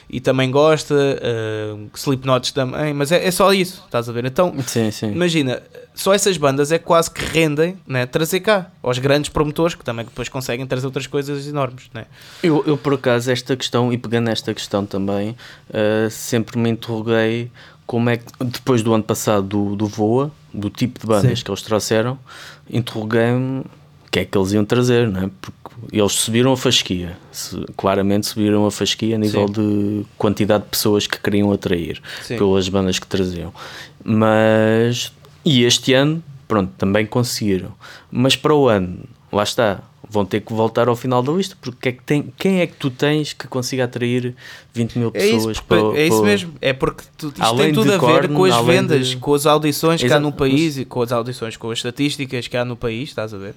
e também gosta. Uh, Slipknots também, mas é, é só isso, estás a ver? Então, Sim, sim. imagina, só essas bandas é quase que rendem né, trazer cá aos grandes promotores que também depois conseguem trazer outras coisas enormes. Né? Eu, eu, por acaso, esta questão, e pegando nesta questão também, eh, sempre me interroguei como é que, depois do ano passado do, do Voa, do tipo de bandas Sim. que eles trouxeram, interroguei-me o que é que eles iam trazer, não é? Porque eles subiram a fasquia, claramente subiram a fasquia a nível Sim. de quantidade de pessoas que queriam atrair Sim. pelas bandas que traziam. Mas, e este ano, pronto, também conseguiram. Mas para o ano, lá está, vão ter que voltar ao final da lista, porque é que tem, quem é que tu tens que consiga atrair 20 mil É isso, pessoas porque- é isso para- mesmo. É porque tu, isto Além tem tudo a ver Korn, com as vendas, de- com as audições que há Exato, no país e com as audições, com as estatísticas que há no país, estás a ver?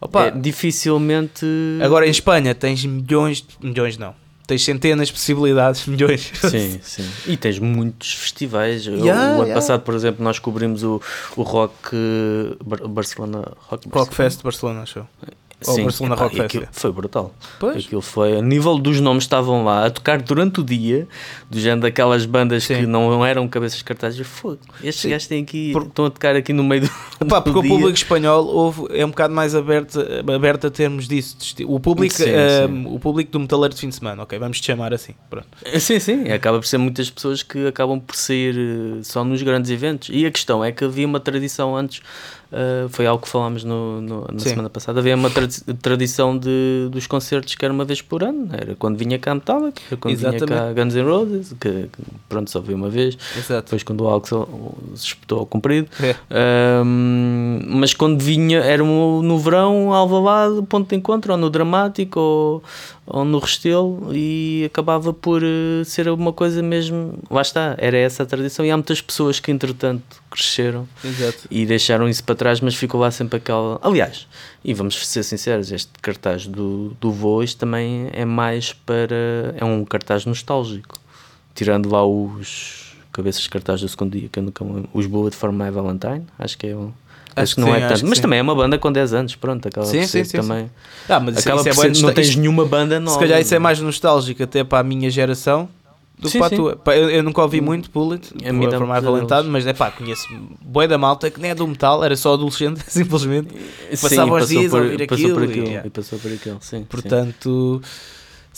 Opa, É, dificilmente. agora em Espanha tens milhões, milhões não, tens centenas de possibilidades, milhões. Sim, sim. E tens muitos festivais. O- Yeah, o ano yeah. passado, por exemplo, nós cobrimos o, o Rock eh, Bar- Barcelona Rock, Rock Fest Barcelona, show. Sim, Barcelona epá, Rock Fest. Foi brutal. Pois. Aquilo foi. A nível dos nomes que estavam lá a tocar durante o dia, do género daquelas bandas Sim. que não eram cabeças cartazes. Fogo, estes Sim. gajos têm aqui. Por- Estão a tocar aqui no meio do. Pá, porque o público espanhol houve, é um bocado mais aberto, aberto a termos disso. O público, Sim, eh, sim. o público do metaleiro de fim de semana, ok, vamos te chamar assim. Pronto. Sim, sim, acaba por ser muitas pessoas que acabam por sair eh, só nos grandes eventos. E a questão é que havia uma tradição antes, eh, foi algo que falámos no, no- na Sim. semana passada, havia uma tradi- tradição de, dos concertos que era uma vez por ano, era quando vinha cá Metallica, era quando vinha cá Exatamente. Guns N' Roses, que, que pronto, só veio uma vez, Exato. depois quando o Axel se espetou ao comprido. É. Ahm, mas quando vinha, era um- no verão, Alvalade, ponto de encontro, ou no Dramático, ou, ou no Restelo, e acabava por eh, ser uma coisa mesmo. Lá está, era essa a tradição. E há muitas pessoas que, entretanto, cresceram Exato. e deixaram isso para trás, mas ficou lá sempre aquela. Aliás, e vamos ser sinceros, este cartaz do, do Voz também é mais para. é um cartaz nostálgico. Tirando lá os cabeças de cartaz do segundo dia, que eu nunca. Os Bullet for My Valentine, acho que é um. Acho, que não que sim, é tanto. Mas sim. também é uma banda com 10 anos, pronto, acaba Sim, por ser sim, também. Ah, mas isso, Acaba isso é por bué ser, não tens isto- nenhuma banda nova. Se calhar isso é mais nostálgico até para a minha geração do que para a tua. Eu, eu nunca ouvi muito Bullet, A mim por mais valentado, mas é pá, conheço boi da malta que nem é do metal, era só adolescente, simplesmente. Sim, passava os dias a por- ouvir passou por aquilo e, aquilo, yeah. e passou por aquilo, sim. Portanto, sim,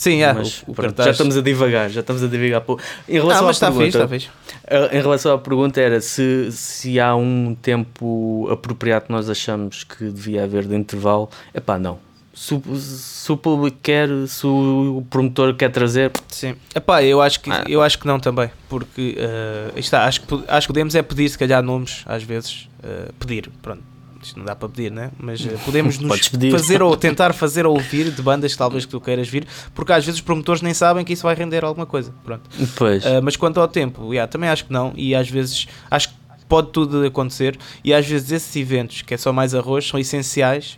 é, Mas, o, o pronto, já estamos a divagar, já estamos a divagar. pouco. Em relação mas à está fixe, pergunta, está fixe. Uh, Em relação à pergunta era se, se há um tempo apropriado que nós achamos que devia haver de intervalo. Epá, não. Se, o- se o público quer, se o promotor quer trazer, Sim. Epá, eu acho que Ah. eu acho que não também, porque aí está, acho que acho que podemos é pedir se calhar nomes às vezes, eh, pedir, pronto. Isto não dá para pedir, né? Mas eh, podemos nos fazer ou tentar fazer ouvir de bandas que talvez que tu queiras vir, porque às vezes os promotores nem sabem que isso vai render alguma coisa, pronto. depois. Uh, mas quanto ao tempo, yeah, também acho que não. E às vezes acho que pode tudo acontecer. E às vezes esses eventos, que é só mais arroz, são essenciais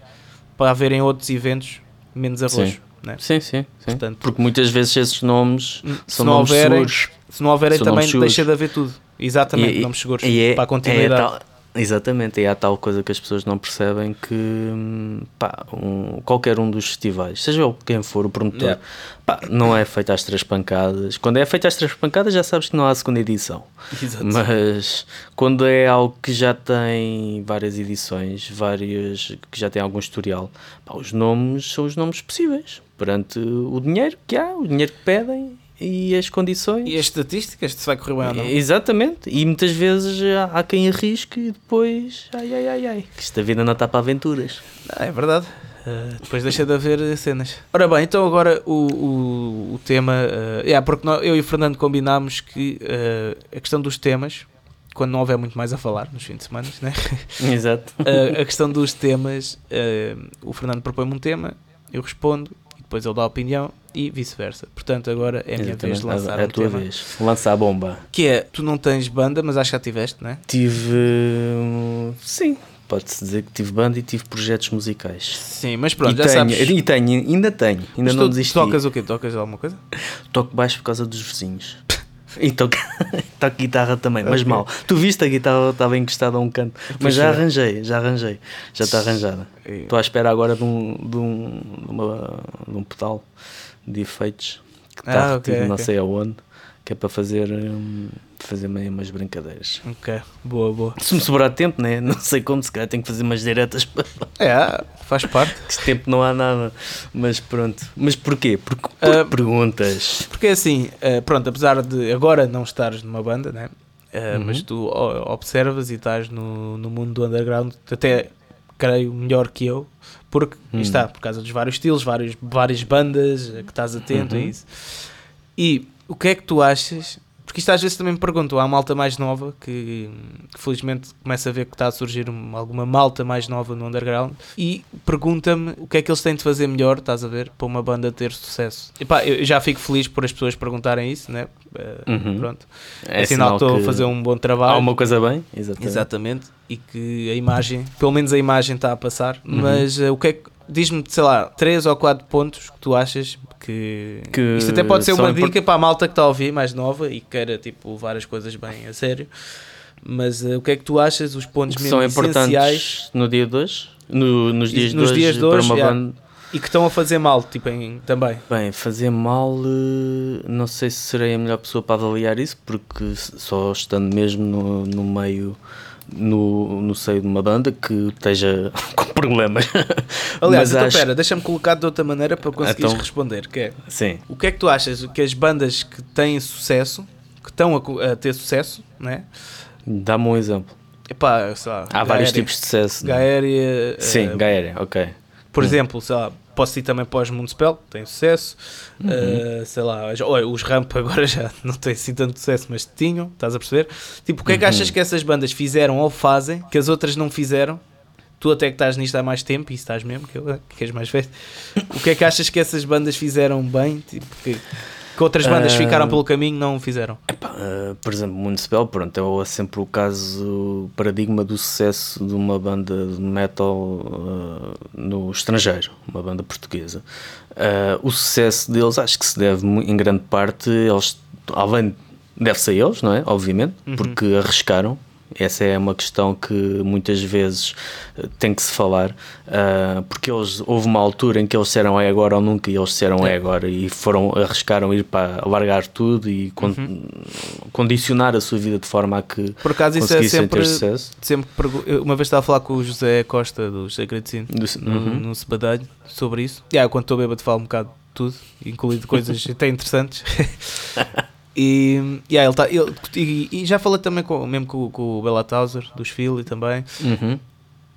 para haverem outros eventos menos arroz. Sim. né? sim, sim, sim. portanto- Porque muitas vezes esses nomes Se são não nomes houverem, seguros. se não houverem também deixa de haver tudo. Exatamente, E- nomes seguros e é- para a é continuidade. tal- exatamente, e há tal coisa que as pessoas não percebem que pá, um- qualquer um dos festivais, seja o quem for o promotor, Yeah. pá, não é feito às três pancadas. Quando é feito às três pancadas, já sabes que não há segunda edição. Exato. Mas quando é algo que já tem várias edições, várias que já tem algum historial, pá, os nomes são os nomes possíveis perante o dinheiro que há, o dinheiro que pedem e as condições. E as estatísticas, se vai correr bem ou não. Exatamente, e muitas vezes há, há quem arrisque e depois, ai ai ai ai, que esta vida não está para aventuras. Ah, é verdade. Uh, depois deixa de haver cenas. Ora bem, então agora o, o, o tema. Uh, yeah, porque nós, eu e o Fernando combinámos que uh, a questão dos temas, quando não houver muito mais a falar nos fins de semana, né? Exato. uh, a questão dos temas, o Fernando propõe-me um tema, eu respondo, e depois ele dá a opinião e vice-versa. Portanto, agora é a minha vez de lançar é um a tua tema. vez. Lança a bomba. Que é, tu não tens banda, mas acho que já tiveste, não é? Tive. hum, Sim, pode-se dizer que tive banda e tive projetos musicais. Sim, mas pronto, e, já tenho, sabes. e tenho, ainda tenho, ainda Mas não tu desisti. tocas o quê? Tocas alguma coisa? Toco baixo por causa dos vizinhos. E toco, toco guitarra também, mas Ok. mal. Tu viste a guitarra estava encostada a um canto. Pois Mas já é. arranjei, já arranjei. Já está arranjada. Estou à espera agora de um, de um, de uma- de um pedal de efeitos que está Ah, ok, retido não ok. sei aonde, que é para fazer, hum, fazer meio umas brincadeiras. Ok, boa, boa. Se me sobrar tempo, né? não sei como, se calhar tenho que fazer umas diretas para É, faz parte. que esse tempo não há nada. Mas pronto. Mas porquê? Porque, porque Ah, perguntas. Porque assim, eh, pronto, apesar de agora não estares numa banda, né? Eh, Uhum. mas tu observas e estás no, no mundo do underground, até creio melhor que eu, porque Hum. está, por causa dos vários estilos, vários, várias bandas que estás atento a Uhum. isso. E o que é que tu achas? Porque isto às vezes também me perguntam, há malta mais nova que, que felizmente começa a ver que está a surgir um- alguma malta mais nova no underground e pergunta-me o que é que eles têm de fazer melhor, estás a ver, para uma banda ter sucesso. E pá, eu já fico feliz por as pessoas perguntarem isso, né? Eh, Uhum. Pronto. É É sinal que estou a fazer um bom trabalho. Há uma coisa bem, exatamente. Exatamente. E que a imagem, pelo menos a imagem está a passar. Uhum. Mas eh, o que é que. Diz-me, sei lá, três ou quatro pontos que tu achas que. Que Isto até pode ser uma import- dica para a malta que está a ouvir, mais nova e que queira tipo, levar as coisas bem a sério. Mas eh, o que é que tu achas, os pontos que são importantes no dia de hoje, no- nos dias, nos de, hoje, dias de hoje, para uma já. banda. e que estão a fazer mal, tipo, em, também. Bem, fazer mal, eh, não sei se serei a melhor pessoa para avaliar isso, porque só estando mesmo no, no meio, no, no seio de uma banda que esteja com problemas. Aliás, Mas então acho- espera, deixa-me colocar de outra maneira para conseguires Então- responder. Que é, Sim, o que é que tu achas que as bandas que têm sucesso, que estão a, a ter sucesso, né? dá-me um exemplo. Epá, sei lá, Há vários Gaéria- tipos de sucesso. é? Gaéria, Sim, eh, Gaéria, ok. por Hum. exemplo, sei lá, posso ir também para os Municipal, tem sucesso. Uhum. Eh, sei lá, olha, os Ramp agora já não têm assim tanto sucesso, mas tinham, estás a perceber? Tipo, o que é que Uhum. achas que essas bandas fizeram ou fazem que as outras não fizeram? Tu até que estás nisto há mais tempo, e estás mesmo, que, eu, que és mais velho. O que é que achas que essas bandas fizeram bem? Tipo, que, que outras bandas Ah. ficaram pelo caminho não fizeram? Epá, eh, por exemplo, Municipal, pronto, é sempre o caso paradigma do sucesso de uma banda de metal eh, no estrangeiro, uma banda portuguesa. O sucesso deles acho que se deve em grande parte, eles, além deve-se a eles, não é? Obviamente, porque arriscaram. Essa é uma questão que muitas vezes eh, tem que se falar, ah, porque eles, houve uma altura em que eles disseram é agora ou nunca e eles disseram é agora e foram, arriscaram ir para largar tudo e con- condicionar a sua vida de forma a que Por acaso isso é sempre, ter sucesso. sempre Uma vez estava a falar com o José Costa do Sacred Sin Do- no, Uhum. no Sebadalho sobre isso. Yeah, quando estou bêbado falo um bocado de tudo, incluindo coisas até interessantes. e, yeah, ele tá, ele, e, e já falei também com, mesmo com, com o Bela Tauser, dos Philly também. Uhum.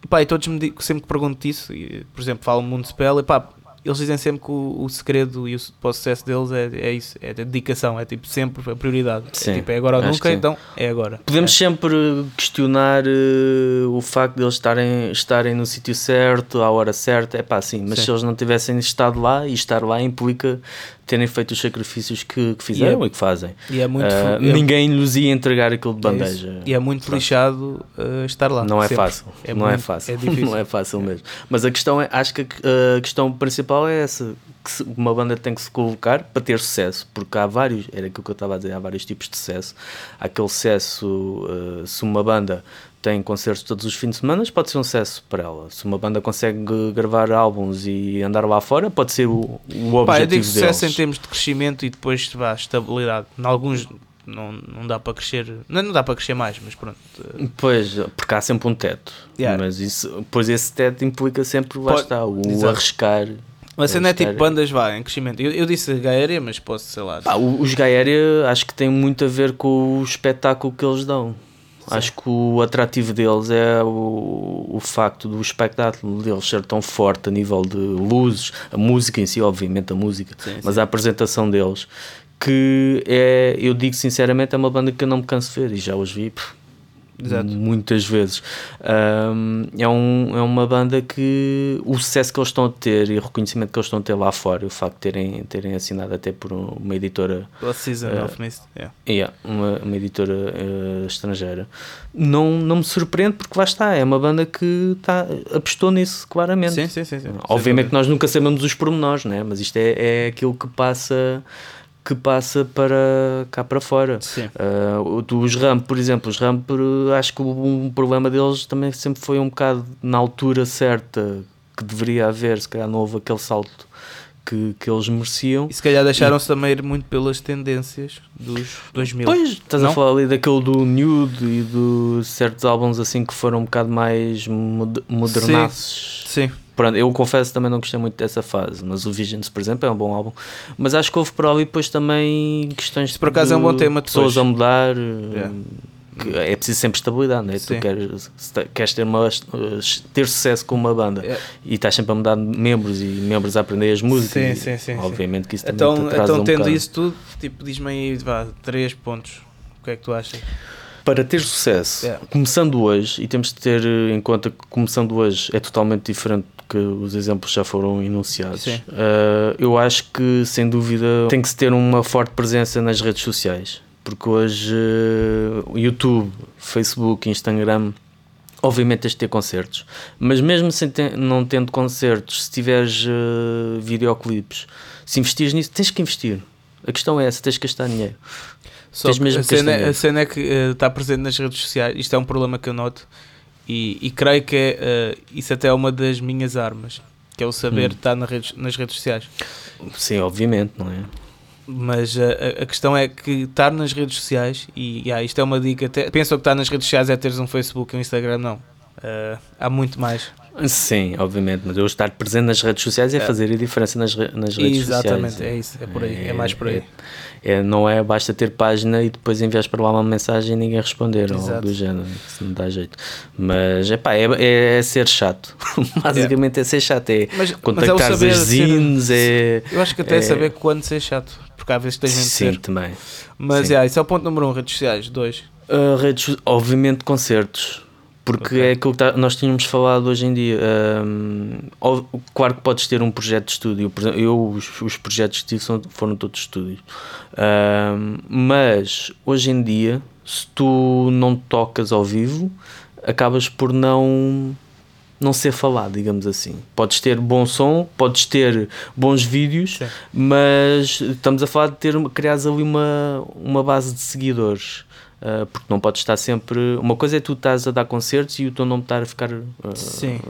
E, pá, e todos me di- sempre que pergunto isso, e, por exemplo, falam Mundo Spell, e pá, eles dizem sempre que o, o segredo e o, para o sucesso deles é, é isso, é a dedicação, é tipo sempre a prioridade. Sim, é, tipo, é agora ou nunca, então é agora. Podemos sempre questionar eh, o facto de eles estarem, estarem no sítio certo, à hora certa, é pá, sim, mas Sim. se eles não tivessem estado lá, e estar lá implica terem feito os sacrifícios que, que fizeram E e, que fazem. E é muito. Ah, é- ninguém lhes ia entregar aquilo de é bandeja. E é muito Pronto. lixado uh, estar lá. Não é sempre. fácil, É não é muito- fácil, é difícil. não é fácil mesmo. Mas a questão é, acho que a, a questão principal é essa, que uma banda tem que se colocar para ter sucesso, porque há vários, era aquilo que eu estava a dizer, há vários tipos de sucesso. Há aquele sucesso, eh, se uma banda tem concertos todos os fins de semana, pode ser um sucesso para ela. Se uma banda consegue gravar álbuns e andar lá fora, pode ser o, o objetivo Pá, eu digo deles. sucesso em termos de crescimento e depois vá, estabilidade. Em alguns não, não dá para crescer. Não, não dá para crescer mais, mas pronto. Pois, porque há sempre um teto. Yeah. Mas isso, pois esse teto implica sempre, lá Pode- está, o Exato. arriscar. Mas a cena é tipo bandas vá, em crescimento. Eu, eu disse Gaéria, mas posso, sei lá. Pá, os Gaéria acho que tem muito a ver com o espetáculo que eles dão. Acho que o atrativo deles é o, o facto do espetáculo deles ser tão forte a nível de luzes, a música em si, obviamente a música, Sim, mas sim. a apresentação deles, que é, eu digo sinceramente, é uma banda que eu não me canso de ver e já os vi pff, Exato. muitas vezes. Ahm, é, um, é uma banda que o sucesso que eles estão a ter e o reconhecimento que eles estão a ter lá fora, o facto de terem, terem assinado até por uma editora Season Eh, of Mist. Yeah. Yeah, uma, uma editora eh, estrangeira. Não, não me surpreende porque lá está, é uma banda que tá, apostou nisso claramente. Sim, sim, sim. sim. Obviamente que nós nunca sabemos os pormenores, né? mas isto é, é aquilo que passa que passa para cá para fora. Sim. Do- os Ramp, por exemplo, os Ramp, acho que um problema deles também sempre foi um bocado na altura certa que deveria haver, se calhar não houve aquele salto que, que eles mereciam. E se calhar deixaram-se também ir muito pelas tendências dos 2000. Pois, estás Não? a falar ali daquele do Nude e de certos álbuns assim que foram um bocado mais mod modernaços. Sim. Pronto, eu confesso também não gostei muito dessa fase, mas o Visions, por exemplo, é um bom álbum. Mas acho que houve por ali depois também questões Isso por acaso é um bom tema pessoas a mudar. Yeah. é preciso sempre estabilidade, né? tu queres, queres ter, uma, ter sucesso com uma banda É. e estás sempre a mudar de membros e membros a aprender as músicas. Sim, sim, sim. Obviamente que isso também Então, te então um tendo bocado. isso tudo, tipo, diz-me aí, vá, três pontos. O que é que tu achas? Para ter sucesso, Yeah. começando hoje, e temos de ter em conta que começando hoje é totalmente diferente do que os exemplos já foram enunciados. Uh, eu acho que, sem dúvida, tem que se ter uma forte presença nas redes sociais, porque hoje uh, YouTube, Facebook, Instagram. Obviamente tens de ter concertos, mas mesmo sem ter- não tendo concertos, se tiveres uh, videoclipes, se investires nisso, tens que investir. A questão é essa, tens que gastar dinheiro. Só Tens mesmo a, cena, dinheiro. a cena é que está presente nas redes sociais. Isto é um problema que eu noto. E, e creio que é, eh, isso até é uma das minhas armas. Que é o saber Hum. estar nas redes, nas redes sociais. Sim, obviamente, não é? Mas eh, a, a questão é que estar nas redes sociais, e yeah, isto é uma dica, até, pensam que estar nas redes sociais é teres um Facebook e um Instagram, não. Eh, há muito mais. Sim, obviamente, mas eu estar presente nas redes sociais é, É. fazer a diferença nas, re- nas redes Exatamente, sociais. é isso, é por aí, é, mais por aí. É, não é basta ter página e depois enviares para lá uma mensagem e ninguém responder ou algo do género, isso não dá jeito. Mas epá, é, é, é ser chato, basicamente é ser chato, é Mas, mas é contactar saber as zines, é. Eu acho que até é é- saber quando ser chato, porque às vezes tens mesmo de Sim, ser. também. Mas sim. yeah, isso é o ponto número um, redes sociais. Dois. Uh, redes, obviamente concertos, porque Ok. é aquilo que tá- nós tínhamos falado hoje em dia. Um, claro que podes ter um projeto de estúdio, eu os, os projetos que tive são- foram todos estúdios, Um, mas hoje em dia, se tu não tocas ao vivo, acabas por não não ser falado, digamos assim. Podes ter bom som, podes ter bons vídeos, Sim. mas estamos a falar de ter criares ali uma, uma base de seguidores. Uh, porque não podes estar sempre. Uma coisa é tu estás a dar concertos e o teu nome estar a ficar uh,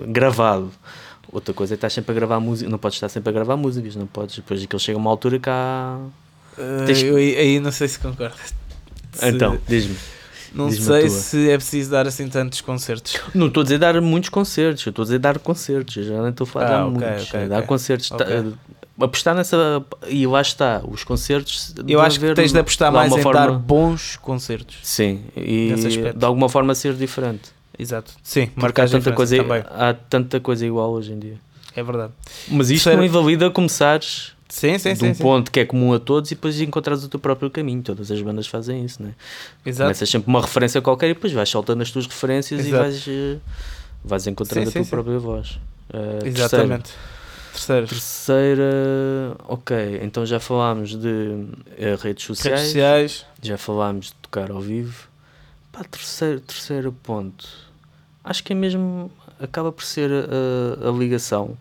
gravado. Outra coisa é estar sempre a gravar música. Não podes estar sempre a gravar músicas, não podes. Depois aquilo chega a uma altura há. Uh, Tens- eu aí não sei se concordo. Se- Então, diz-me. não diz-me a sei se é preciso dar assim tantos concertos. Não estou a dizer dar muitos concertos, estou a dizer dar concertos. Eu já não estou a falar de Ah, dar ok, muitos. ok, é dar ok. concertos. Ok. Apostar nessa. E lá está, os concertos. Eu acho que tens de apostar de mais em alguma dar forma- bons concertos. Sim, e de alguma forma ser diferente. Exato. Sim, marcar tanta, coisa, também. há tanta coisa igual hoje em dia. É verdade. Mas isto Terceiro- não invalida começares Sim, sim, de um sim. ponto que é comum a todos e depois encontrares o teu próprio caminho. Todas as bandas fazem isso, né? Exato. Começas sempre uma referência qualquer e depois vais soltando as tuas referências Exato. e vais, eh, vais encontrando Sim, a tua própria voz. Terceiro. Exatamente. Terceiro. Terceira, ok, então já falámos de eh, redes sociais, Redes sociais. já falámos de tocar ao vivo. Pá, terceiro, terceiro ponto, acho que é mesmo, acaba por ser a, a ligação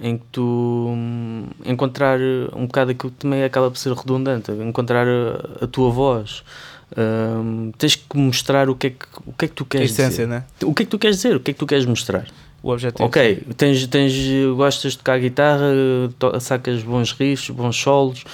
em que tu hum, encontrar um bocado aquilo que também acaba por ser redundante, encontrar a, a tua voz. Hum, tens que mostrar o que é que, o que, é que tu A queres essência, dizer. né? O que é que tu queres dizer? O que é que tu queres mostrar? O objetivo. Ok, tens, tens, gostas de tocar guitarra, to- sacas bons riffs, bons solos.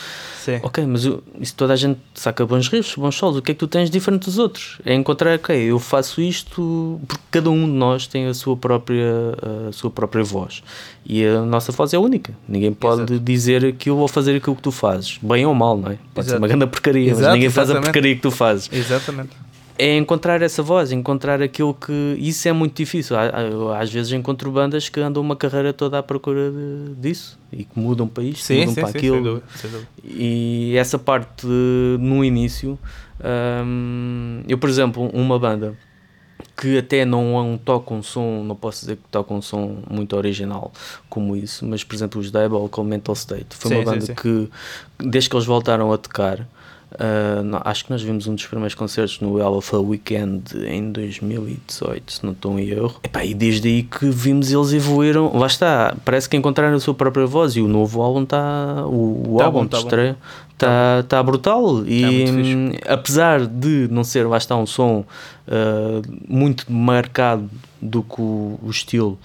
Sim. Ok, mas isso toda a gente saca bons riffs, bons solos. O que é que tu tens diferente dos outros? É encontrar, ok, eu faço isto porque cada um de nós tem a sua própria, a sua própria voz. E a nossa voz é única. Ninguém pode Exato. dizer que eu vou fazer aquilo que tu fazes, bem ou mal, não é? Pode ser Exato. uma grande porcaria, mas Exato, ninguém faz a exatamente. porcaria que tu fazes. Exatamente. É encontrar essa voz, encontrar aquilo que. Isso é muito difícil. Às vezes encontro bandas que andam uma carreira toda à procura de, disso e que mudam para isto, sim, mudam sim, para sim, aquilo. Sem dúvida, sem dúvida. E essa parte no início, hum, eu, por exemplo, uma banda que até não toca um som, não posso dizer que toca um som muito original como isso, mas por exemplo os Diabolical Mental State foi uma banda que desde que eles voltaram a tocar Uh, acho que nós vimos um dos primeiros concertos no Alpha Weekend em 2018, se não estou em erro. Epá, e desde aí que vimos eles evoluíram. Lá está, parece que encontraram a sua própria voz e o novo álbum está. O, o tá álbum bom, tá de estreia está tá brutal. E tá apesar de não ser, lá está, um som uh, muito marcado do que o, o estilo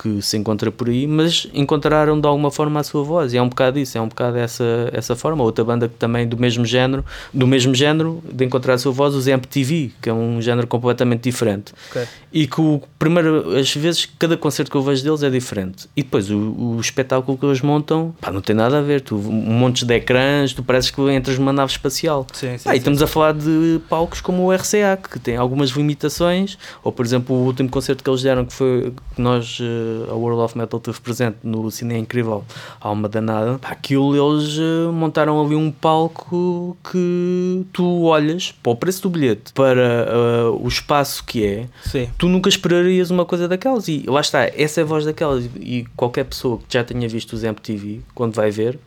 que se encontra por aí, mas encontraram de alguma forma a sua voz, e é um bocado isso, é um bocado essa, essa forma. Outra banda que também do mesmo género, do mesmo género, de encontrar a sua voz, os MTV, que é um género completamente diferente. Okay. E que o primeiro, às vezes, cada concerto que eu vejo deles é diferente. E depois o, o espetáculo que eles montam, pá, não tem nada a ver. Tu, um monte de ecrãs, tu pareces que entras numa nave espacial. Sim, sim, pá, sim, e estamos a falar de palcos como o RCA, que tem algumas limitações, ou por exemplo, o último concerto que eles deram, que foi que nós eh, a World of Metal teve presente no Cine Incrível Alma Danada, aquilo eles uh, montaram ali um palco que tu olhas para o preço do bilhete, para uh, o espaço que é, Sim. tu nunca esperarias uma coisa daquelas. E lá está, essa é a voz daquelas. E qualquer pessoa que já tenha visto os MTV, quando vai ver,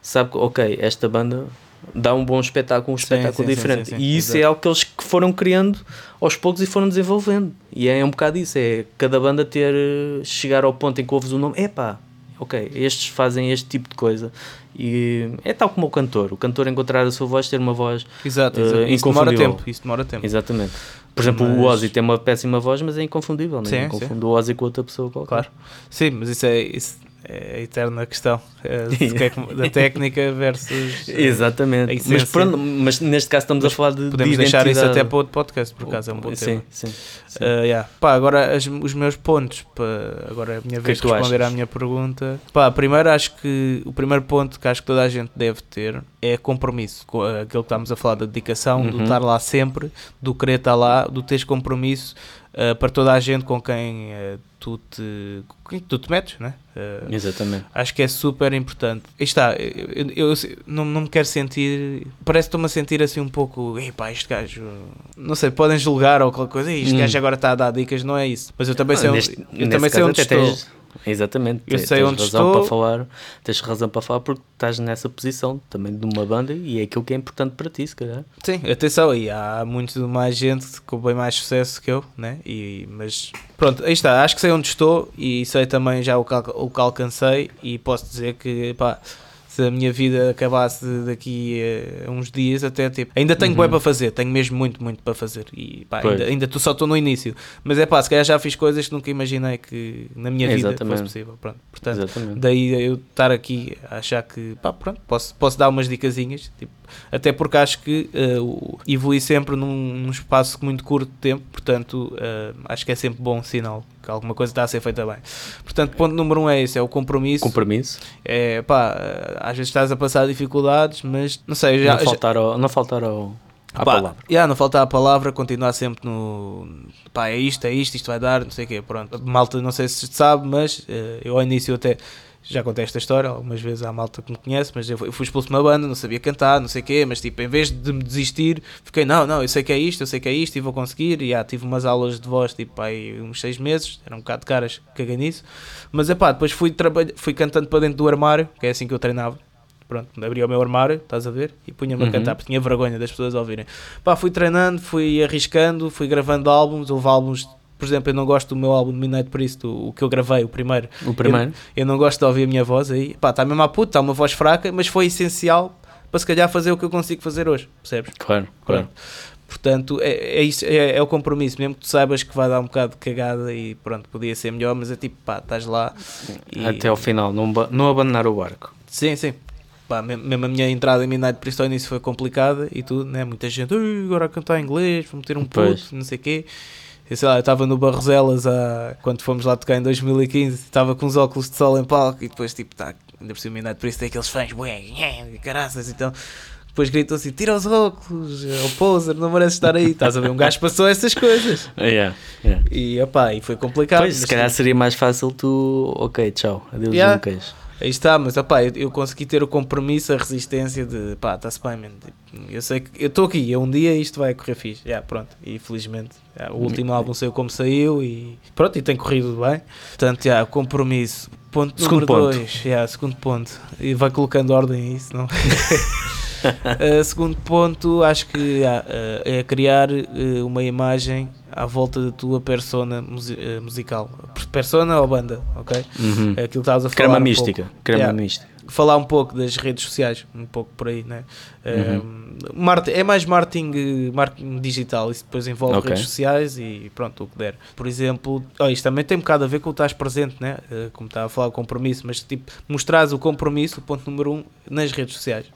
sabe que, ok, esta banda dá um bom espetáculo, um espetáculo sim, diferente. Sim, sim, e isso Exato. é algo que eles foram criando aos poucos e foram desenvolvendo. E é um bocado isso, é cada banda ter, chegar ao ponto em que ouves o nome, epá, ok, estes fazem este tipo de coisa. E é tal como o cantor, o cantor encontrar a sua voz, ter uma voz exato, exato. Uh, isso demora tempo, isso demora tempo. Exatamente. Por exemplo, mas... o Ozzy tem uma péssima voz, mas é inconfundível, não é? Sim, Confundo o Ozzy com outra pessoa qualquer. Claro. Sim, mas isso é, isso é a eterna questão é da técnica versus exatamente mas, pronto, mas neste caso estamos mas a falar de podemos de deixar isso até para outro podcast por acaso é um bom sim, tema sim, sim. Uh, yeah. pá, agora as, os meus pontos pá, agora é a minha vez de responder achas? à minha pergunta pá, primeiro acho que o primeiro ponto que acho que toda a gente deve ter é compromisso aquilo que estamos a falar da dedicação uhum. do estar lá sempre do querer estar lá do teres compromisso uh, para toda a gente com quem uh, tu te, tu te metes, né? Uh, Exatamente. Acho que é super importante. E está, eu, eu, eu, não, não me quero sentir. Parece que estou-me a sentir assim um pouco. Epá, este gajo. Não sei, podem julgar ou qualquer coisa. Este hum. gajo agora está a dar dicas, não é isso. Mas eu também sei onde, eu também sei onde estou. Tens Exatamente. Eu sei tens onde razão estou. para falar, tens razão para falar porque estás nessa posição também de uma banda e é aquilo que é importante para ti, se calhar. Sim, atenção, e há muito mais gente com bem mais sucesso que eu, né? E, mas pronto, aí está, acho que sei onde estou e sei também já o que, o que alcancei e posso dizer que pá, se a minha vida acabasse daqui a uns dias, até tipo, ainda tenho uhum. bem para fazer, tenho mesmo muito, muito para fazer. E pá, ainda, ainda só estou no início, mas é pá, se calhar já fiz coisas que nunca imaginei que na minha vida fosse possível. Pronto, portanto, Exatamente. daí eu estar aqui a achar que pá, pronto, posso, posso dar umas dicasinhas, tipo, até porque acho que uh, evolui sempre num, num, espaço muito curto de tempo, portanto, uh, acho que é sempre bom sinal alguma coisa está a ser feita bem. Portanto, ponto número um é esse, é o compromisso. Compromisso. É, pá, às vezes estás a passar dificuldades, mas não sei, já... Não faltar ao... Não faltar ao... A pá, palavra. Yeah, não faltar a palavra, continuar sempre no pá, é isto, é isto, isto vai dar, não sei o quê, pronto. Malta, não sei se sabe, mas uh, eu ao início até já contei esta história algumas vezes à malta que me conhece, mas eu fui expulso de uma banda, não sabia cantar, não sei o quê, mas tipo, em vez de me desistir, fiquei, não, não, eu sei que é isto, eu sei que é isto e vou conseguir. E já tive umas aulas de voz, tipo, aí uns seis meses, era um bocado de caras, caguei nisso. Mas é pá, depois fui, fui cantando para dentro do armário, que é assim que eu treinava. Pronto, abria o meu armário, estás a ver? E punha-me uhum. a cantar, porque tinha vergonha das pessoas ouvirem. Pá, fui treinando, fui arriscando, fui gravando álbuns, houve álbuns por exemplo, eu não gosto do meu álbum de Midnight Priest, o, o que eu gravei, o primeiro. O primeiro? Eu, eu não gosto de ouvir a minha voz aí. Pá, está mesmo à puta, está uma voz fraca, mas foi essencial para se calhar fazer o que eu consigo fazer hoje, percebes? Claro, claro. Portanto, é, é, isso, é, é, o compromisso, mesmo que tu saibas que vai dar um bocado de cagada e pronto, podia ser melhor, mas é tipo, pá, estás lá. E... Até ao final, não, não abandonar o barco. Sim, sim. Pá, mesmo a minha entrada em Midnight Priest ao início foi complicada e tudo, né? Muita gente, agora a cantar em inglês, vou meter um puto, não sei o quê. Eu sei lá, eu estava no Barroselas a, quando fomos lá tocar em 2015, estava com os óculos de sol em palco e depois tipo, tá, ainda por cima Midnight Priest tem aqueles fãs, bué, caraças, então depois gritam assim: tira os óculos, é o poser, não merece estar aí. Estás a ver? Um gajo passou essas coisas. Yeah, yeah. E, opá, e foi complicado. Pois, se calhar seria mais fácil tu, ok, tchau, adeus Yeah. queijo. Aí está, mas opá, eu, eu consegui ter o compromisso, a resistência de pá, está-se bem, man. Tipo, Eu sei que eu estou aqui, um dia isto vai correr fixe. Já, pronto. E felizmente já, o último álbum saiu como saiu e pronto, e tem corrido bem. Portanto, já, compromisso. Ponto Segundo número ponto. 2, já, segundo ponto. E vai colocando ordem a isso, não? Uh, segundo ponto, acho que já, uh, é criar uh, uma imagem à volta da tua persona uh, musical. Persona ou banda, ok? Uhum. É aquilo que estavas a falar. Crema um mística. pouco. Crema Yeah. mística. Falar um pouco das redes sociais, um pouco por aí, né? Um, marketing- é mais marketing, eh, marketing digital, isso depois envolve Ok. redes sociais e pronto, o que der. Por exemplo, oh, isto também tem um bocado a ver com o estás presente, né? Eh, como estava a falar, o compromisso, mas tipo, mostrares o compromisso, o ponto número um, nas redes sociais.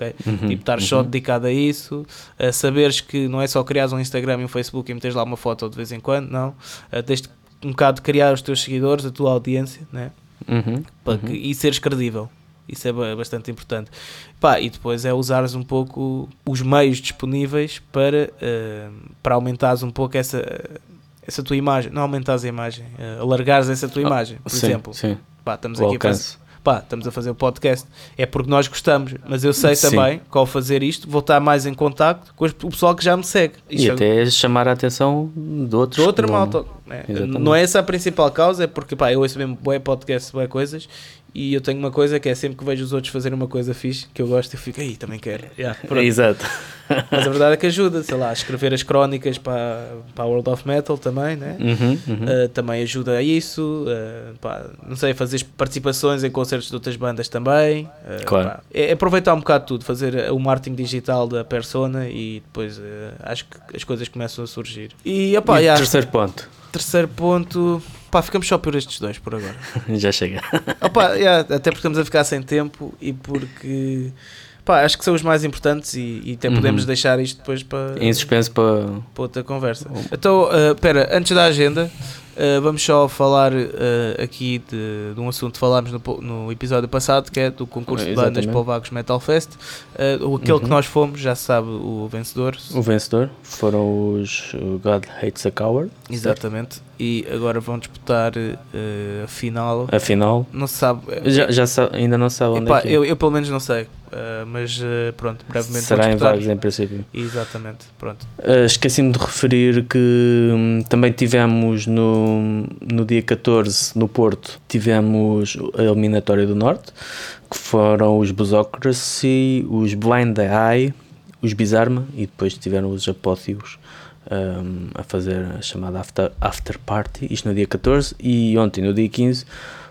Ok? Uhum, Tipo, estar só uhum. dedicado a isso, a saberes que não é só criares um Instagram e um Facebook e meteres lá uma foto de vez em quando, não. Uh, tens um bocado de criar os teus seguidores, a tua audiência, né? Uhum, para uhum. que- e seres credível. Isso é ba- bastante importante. Pá, e depois é usares um pouco os meios disponíveis para, eh, para aumentares um pouco essa, essa tua imagem. Não aumentares a imagem, eh, alargares essa tua imagem. Por Sim, exemplo, sim. pá, estamos O aqui alcance. Pá, estamos a fazer o podcast. É porque nós gostamos, mas eu sei Sim. também que ao fazer isto vou estar mais em contacto com o pessoal que já me segue. E é- até chamar a atenção de outros. de outra não- malta. né? Exatamente. Não é essa a principal causa, é porque pá, eu ouço mesmo bué podcast, bué coisas, e eu tenho uma coisa que é sempre que vejo os outros fazerem uma coisa fixe, que eu gosto, eu fico, aí também quero. Yeah. Exato. Mas a verdade é que ajuda, sei lá, a escrever as crónicas para, para a World of Metal também, né? Uhum, uhum. Uh, também ajuda a isso, uh, pá, não sei, fazer participações em concertos de outras bandas também. uh, Claro. pá, é aproveitar um bocado tudo, fazer o marketing digital da persona e depois uh, acho que as coisas começam a surgir. E, opá, E yeah, terceiro ponto. Terceiro ponto. Pá, ficamos só por estes dois por agora. Já chega. Opa, yeah, até porque estamos a ficar sem tempo e porque. Pá, acho que são os mais importantes e, e até Uhum. podemos deixar isto depois para, Em suspenso para. para outra conversa. Então, uh, pera, antes da agenda, uh, vamos só falar uh, aqui de, de um assunto que falámos no, no episódio passado, que é do concurso de bandas para o Vagos Metal Fest. Uh, aquele que Uhum. nós fomos, já se sabe o vencedor. O vencedor foram os God Hates a Coward. Exatamente. E agora vão disputar a final. Afinal, Não se sabe. já, já sa- ainda não sabe onde Epá, é que é. eu, eu pelo menos não sei, uh, mas uh, pronto, brevemente Será em vagos em princípio. Exatamente, pronto. Uh, Esqueci-me de referir que hum, também tivemos no, no dia 14 no Porto, tivemos a eliminatória do Norte, que foram os Buzzocracy, os Blind Eye, os Bizarma e depois tiveram os Apótheos hum, a fazer a chamada after, after Party, isto no dia 14 e ontem, no dia 15,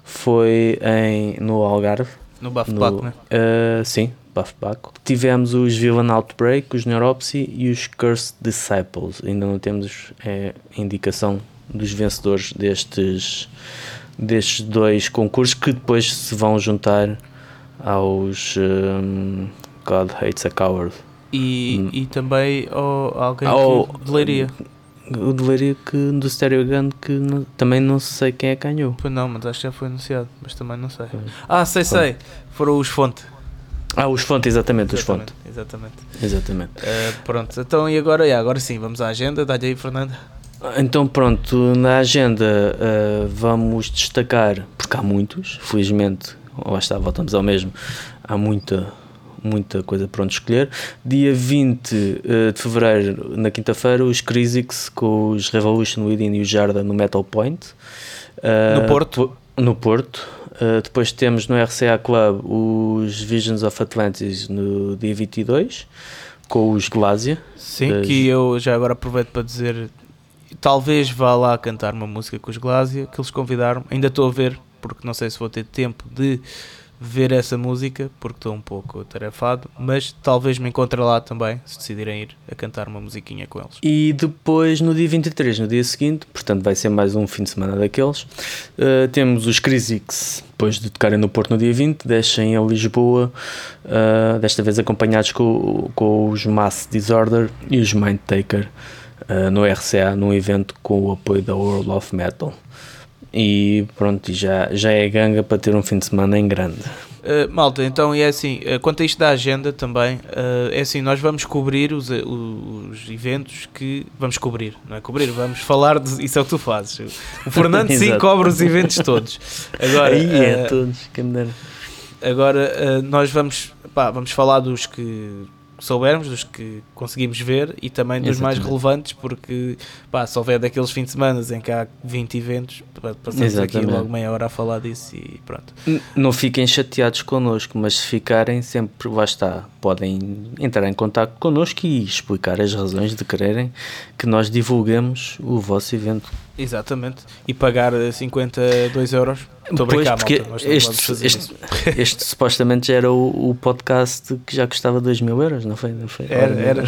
foi em, no Algarve, No Bafo no- né? Uh, sim, Bafo Baco. Tivemos os Villain Outbreak, os Neuropsy e os Cursed Disciples. Ainda não temos é, indicação dos vencedores destes, destes dois concursos que depois se vão juntar aos um, God Hates a Coward. E, Hum. e também oh, alguém Oh, que de Leiria. O de Leiria que, do Stereo Gun que não- também não sei quem é que ganhou. Pois não, mas acho que já foi anunciado, mas também não sei. Foi. Ah, sei, sei. Foram os Fonte. Ah, os Fonte, exatamente, os Fonte. Exatamente. exatamente. Exatamente. Uh, pronto, então e agora? Yeah, agora sim, vamos à agenda. Dá-lhe aí, Fernando. Então pronto, na agenda uh, vamos destacar, porque há muitos, felizmente, lá está, voltamos ao mesmo, há muita, muita coisa para onde escolher. Dia 20 uh, de Fevereiro, na quinta-feira, os Crisix com os Revolution Within e o Jarda no Metal Point. Uh, No Porto? po- No Porto. Depois temos no RCA Club os Visions of Atlantis no dia 22, com os Glasia. Sim, Das- que eu já agora aproveito para dizer. Talvez vá lá cantar uma música com os Glasia, que eles convidaram. Ainda estou a ver, porque não sei se vou ter tempo de ver essa música, porque estou um pouco atarefado. Mas talvez me encontre lá também, se decidirem ir a cantar uma musiquinha com eles. E depois, no dia 23, no dia seguinte, portanto vai ser mais um fim de semana daqueles, uh, temos os Crisix, depois de tocarem no Porto no dia 20, deixem a Lisboa, uh, desta vez acompanhados com, com os Mass Disorder e os Mindtaker uh, no RCA, num evento com o apoio da World of Metal. E pronto, já, já é ganga para ter um fim de semana em grande. Uh, malta, então é assim, uh, quanto a isto da agenda também, uh, é assim, nós vamos cobrir os, os eventos que vamos cobrir, não é cobrir, vamos falar de isso é o que tu fazes. O Fernando sim cobre os eventos todos. Agora, Aí é, todos, quem me dera. Agora nós vamos, pá, vamos falar dos que soubermos, dos que conseguimos ver e também dos Exatamente. mais relevantes, porque pá, se houver daqueles fins de semana em que há 20 eventos, passamos Exatamente. aqui logo meia hora a falar disso e pronto. Não fiquem chateados connosco, mas se ficarem, sempre lá está. Podem entrar em contato connosco e explicar as razões de quererem que nós divulguemos o vosso evento. Exatamente. E pagar 52 euros Estou a brincar, porque malta, este, este, este, supostamente já era o, o, podcast que já custava 2 mil euros, não foi? Não foi? Era, era,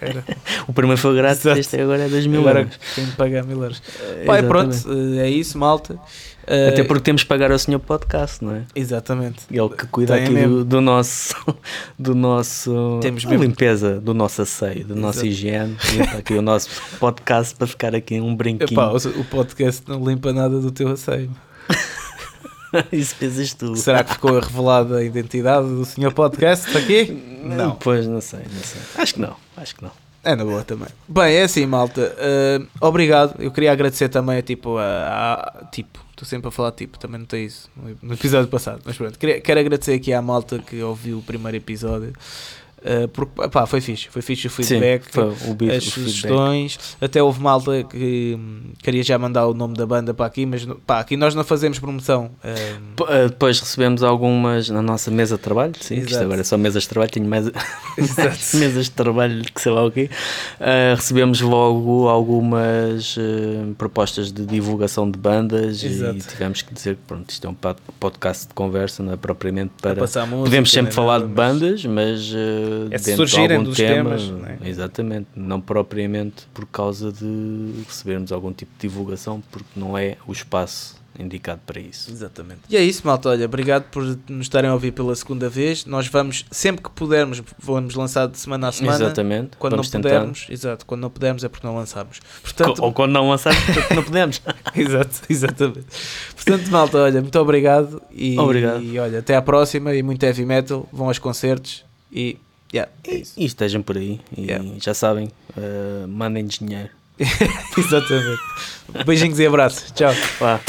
era. o primeiro foi grátis, Exato. este agora é 2 mil agora euros. Tem de pagar mil euros. Uh, Pai, pronto, é isso, malta. Uh, Até porque temos que pagar ao senhor podcast, não é? Exatamente. Ele que cuida Tem aqui do, do, nosso, do nosso temos mesmo. limpeza, do nosso asseio, da nossa higiene. Limpa aqui o nosso podcast para ficar aqui um brinquinho. Epá, o, o podcast não limpa nada do teu asseio. Isso pensas tu. Será que ficou revelada a identidade do senhor podcast aqui? Não. Pois, não sei, não sei. Acho que não, acho que não. É na boa também. Bem, é assim, malta. Uh, obrigado. Eu queria agradecer também a tipo, a, a tipo, estou sempre a falar tipo, também não tem isso no episódio passado, mas pronto. Queria, quero agradecer aqui à malta que ouviu o primeiro episódio. Uh, porque pá, foi fixe, foi fixe o feedback, Sim, o beat, as sugestões. Feedback. Até houve malta que hum, queria já mandar o nome da banda para aqui, mas pá, aqui nós não fazemos promoção. Uh, depois recebemos algumas na nossa mesa de trabalho. Sim, isto agora é só mesas de trabalho, tenho mais mesas de trabalho que sei lá o quê. Uh, recebemos logo algumas propostas de divulgação de bandas Exato. e tivemos que dizer que pronto, isto é um podcast de conversa, não é propriamente para. Música, Podemos sempre falar de bandas, mas é dentro surgirem de algum dos tema, temas. Não é? Exatamente, não propriamente por causa de recebermos algum tipo de divulgação, porque não é o espaço indicado para isso. Exatamente. E é isso, malta. Olha, obrigado por nos estarem a ouvir pela segunda vez. Nós vamos, sempre que pudermos, vamos lançar de semana a semana. Exatamente. Quando vamos não pudermos, exato, quando não pudermos é porque não lançamos. Portanto, Ou quando não lançamos é porque não podemos. exato, exatamente. Portanto, malta, olha, muito obrigado e, obrigado. e olha, até à próxima e muito heavy metal. Vão aos concertos e Yeah, é e, estejam por aí e yeah. já sabem, uh, mandem dinheiro. Exatamente. Beijinhos e abraços. Tchau. Vá.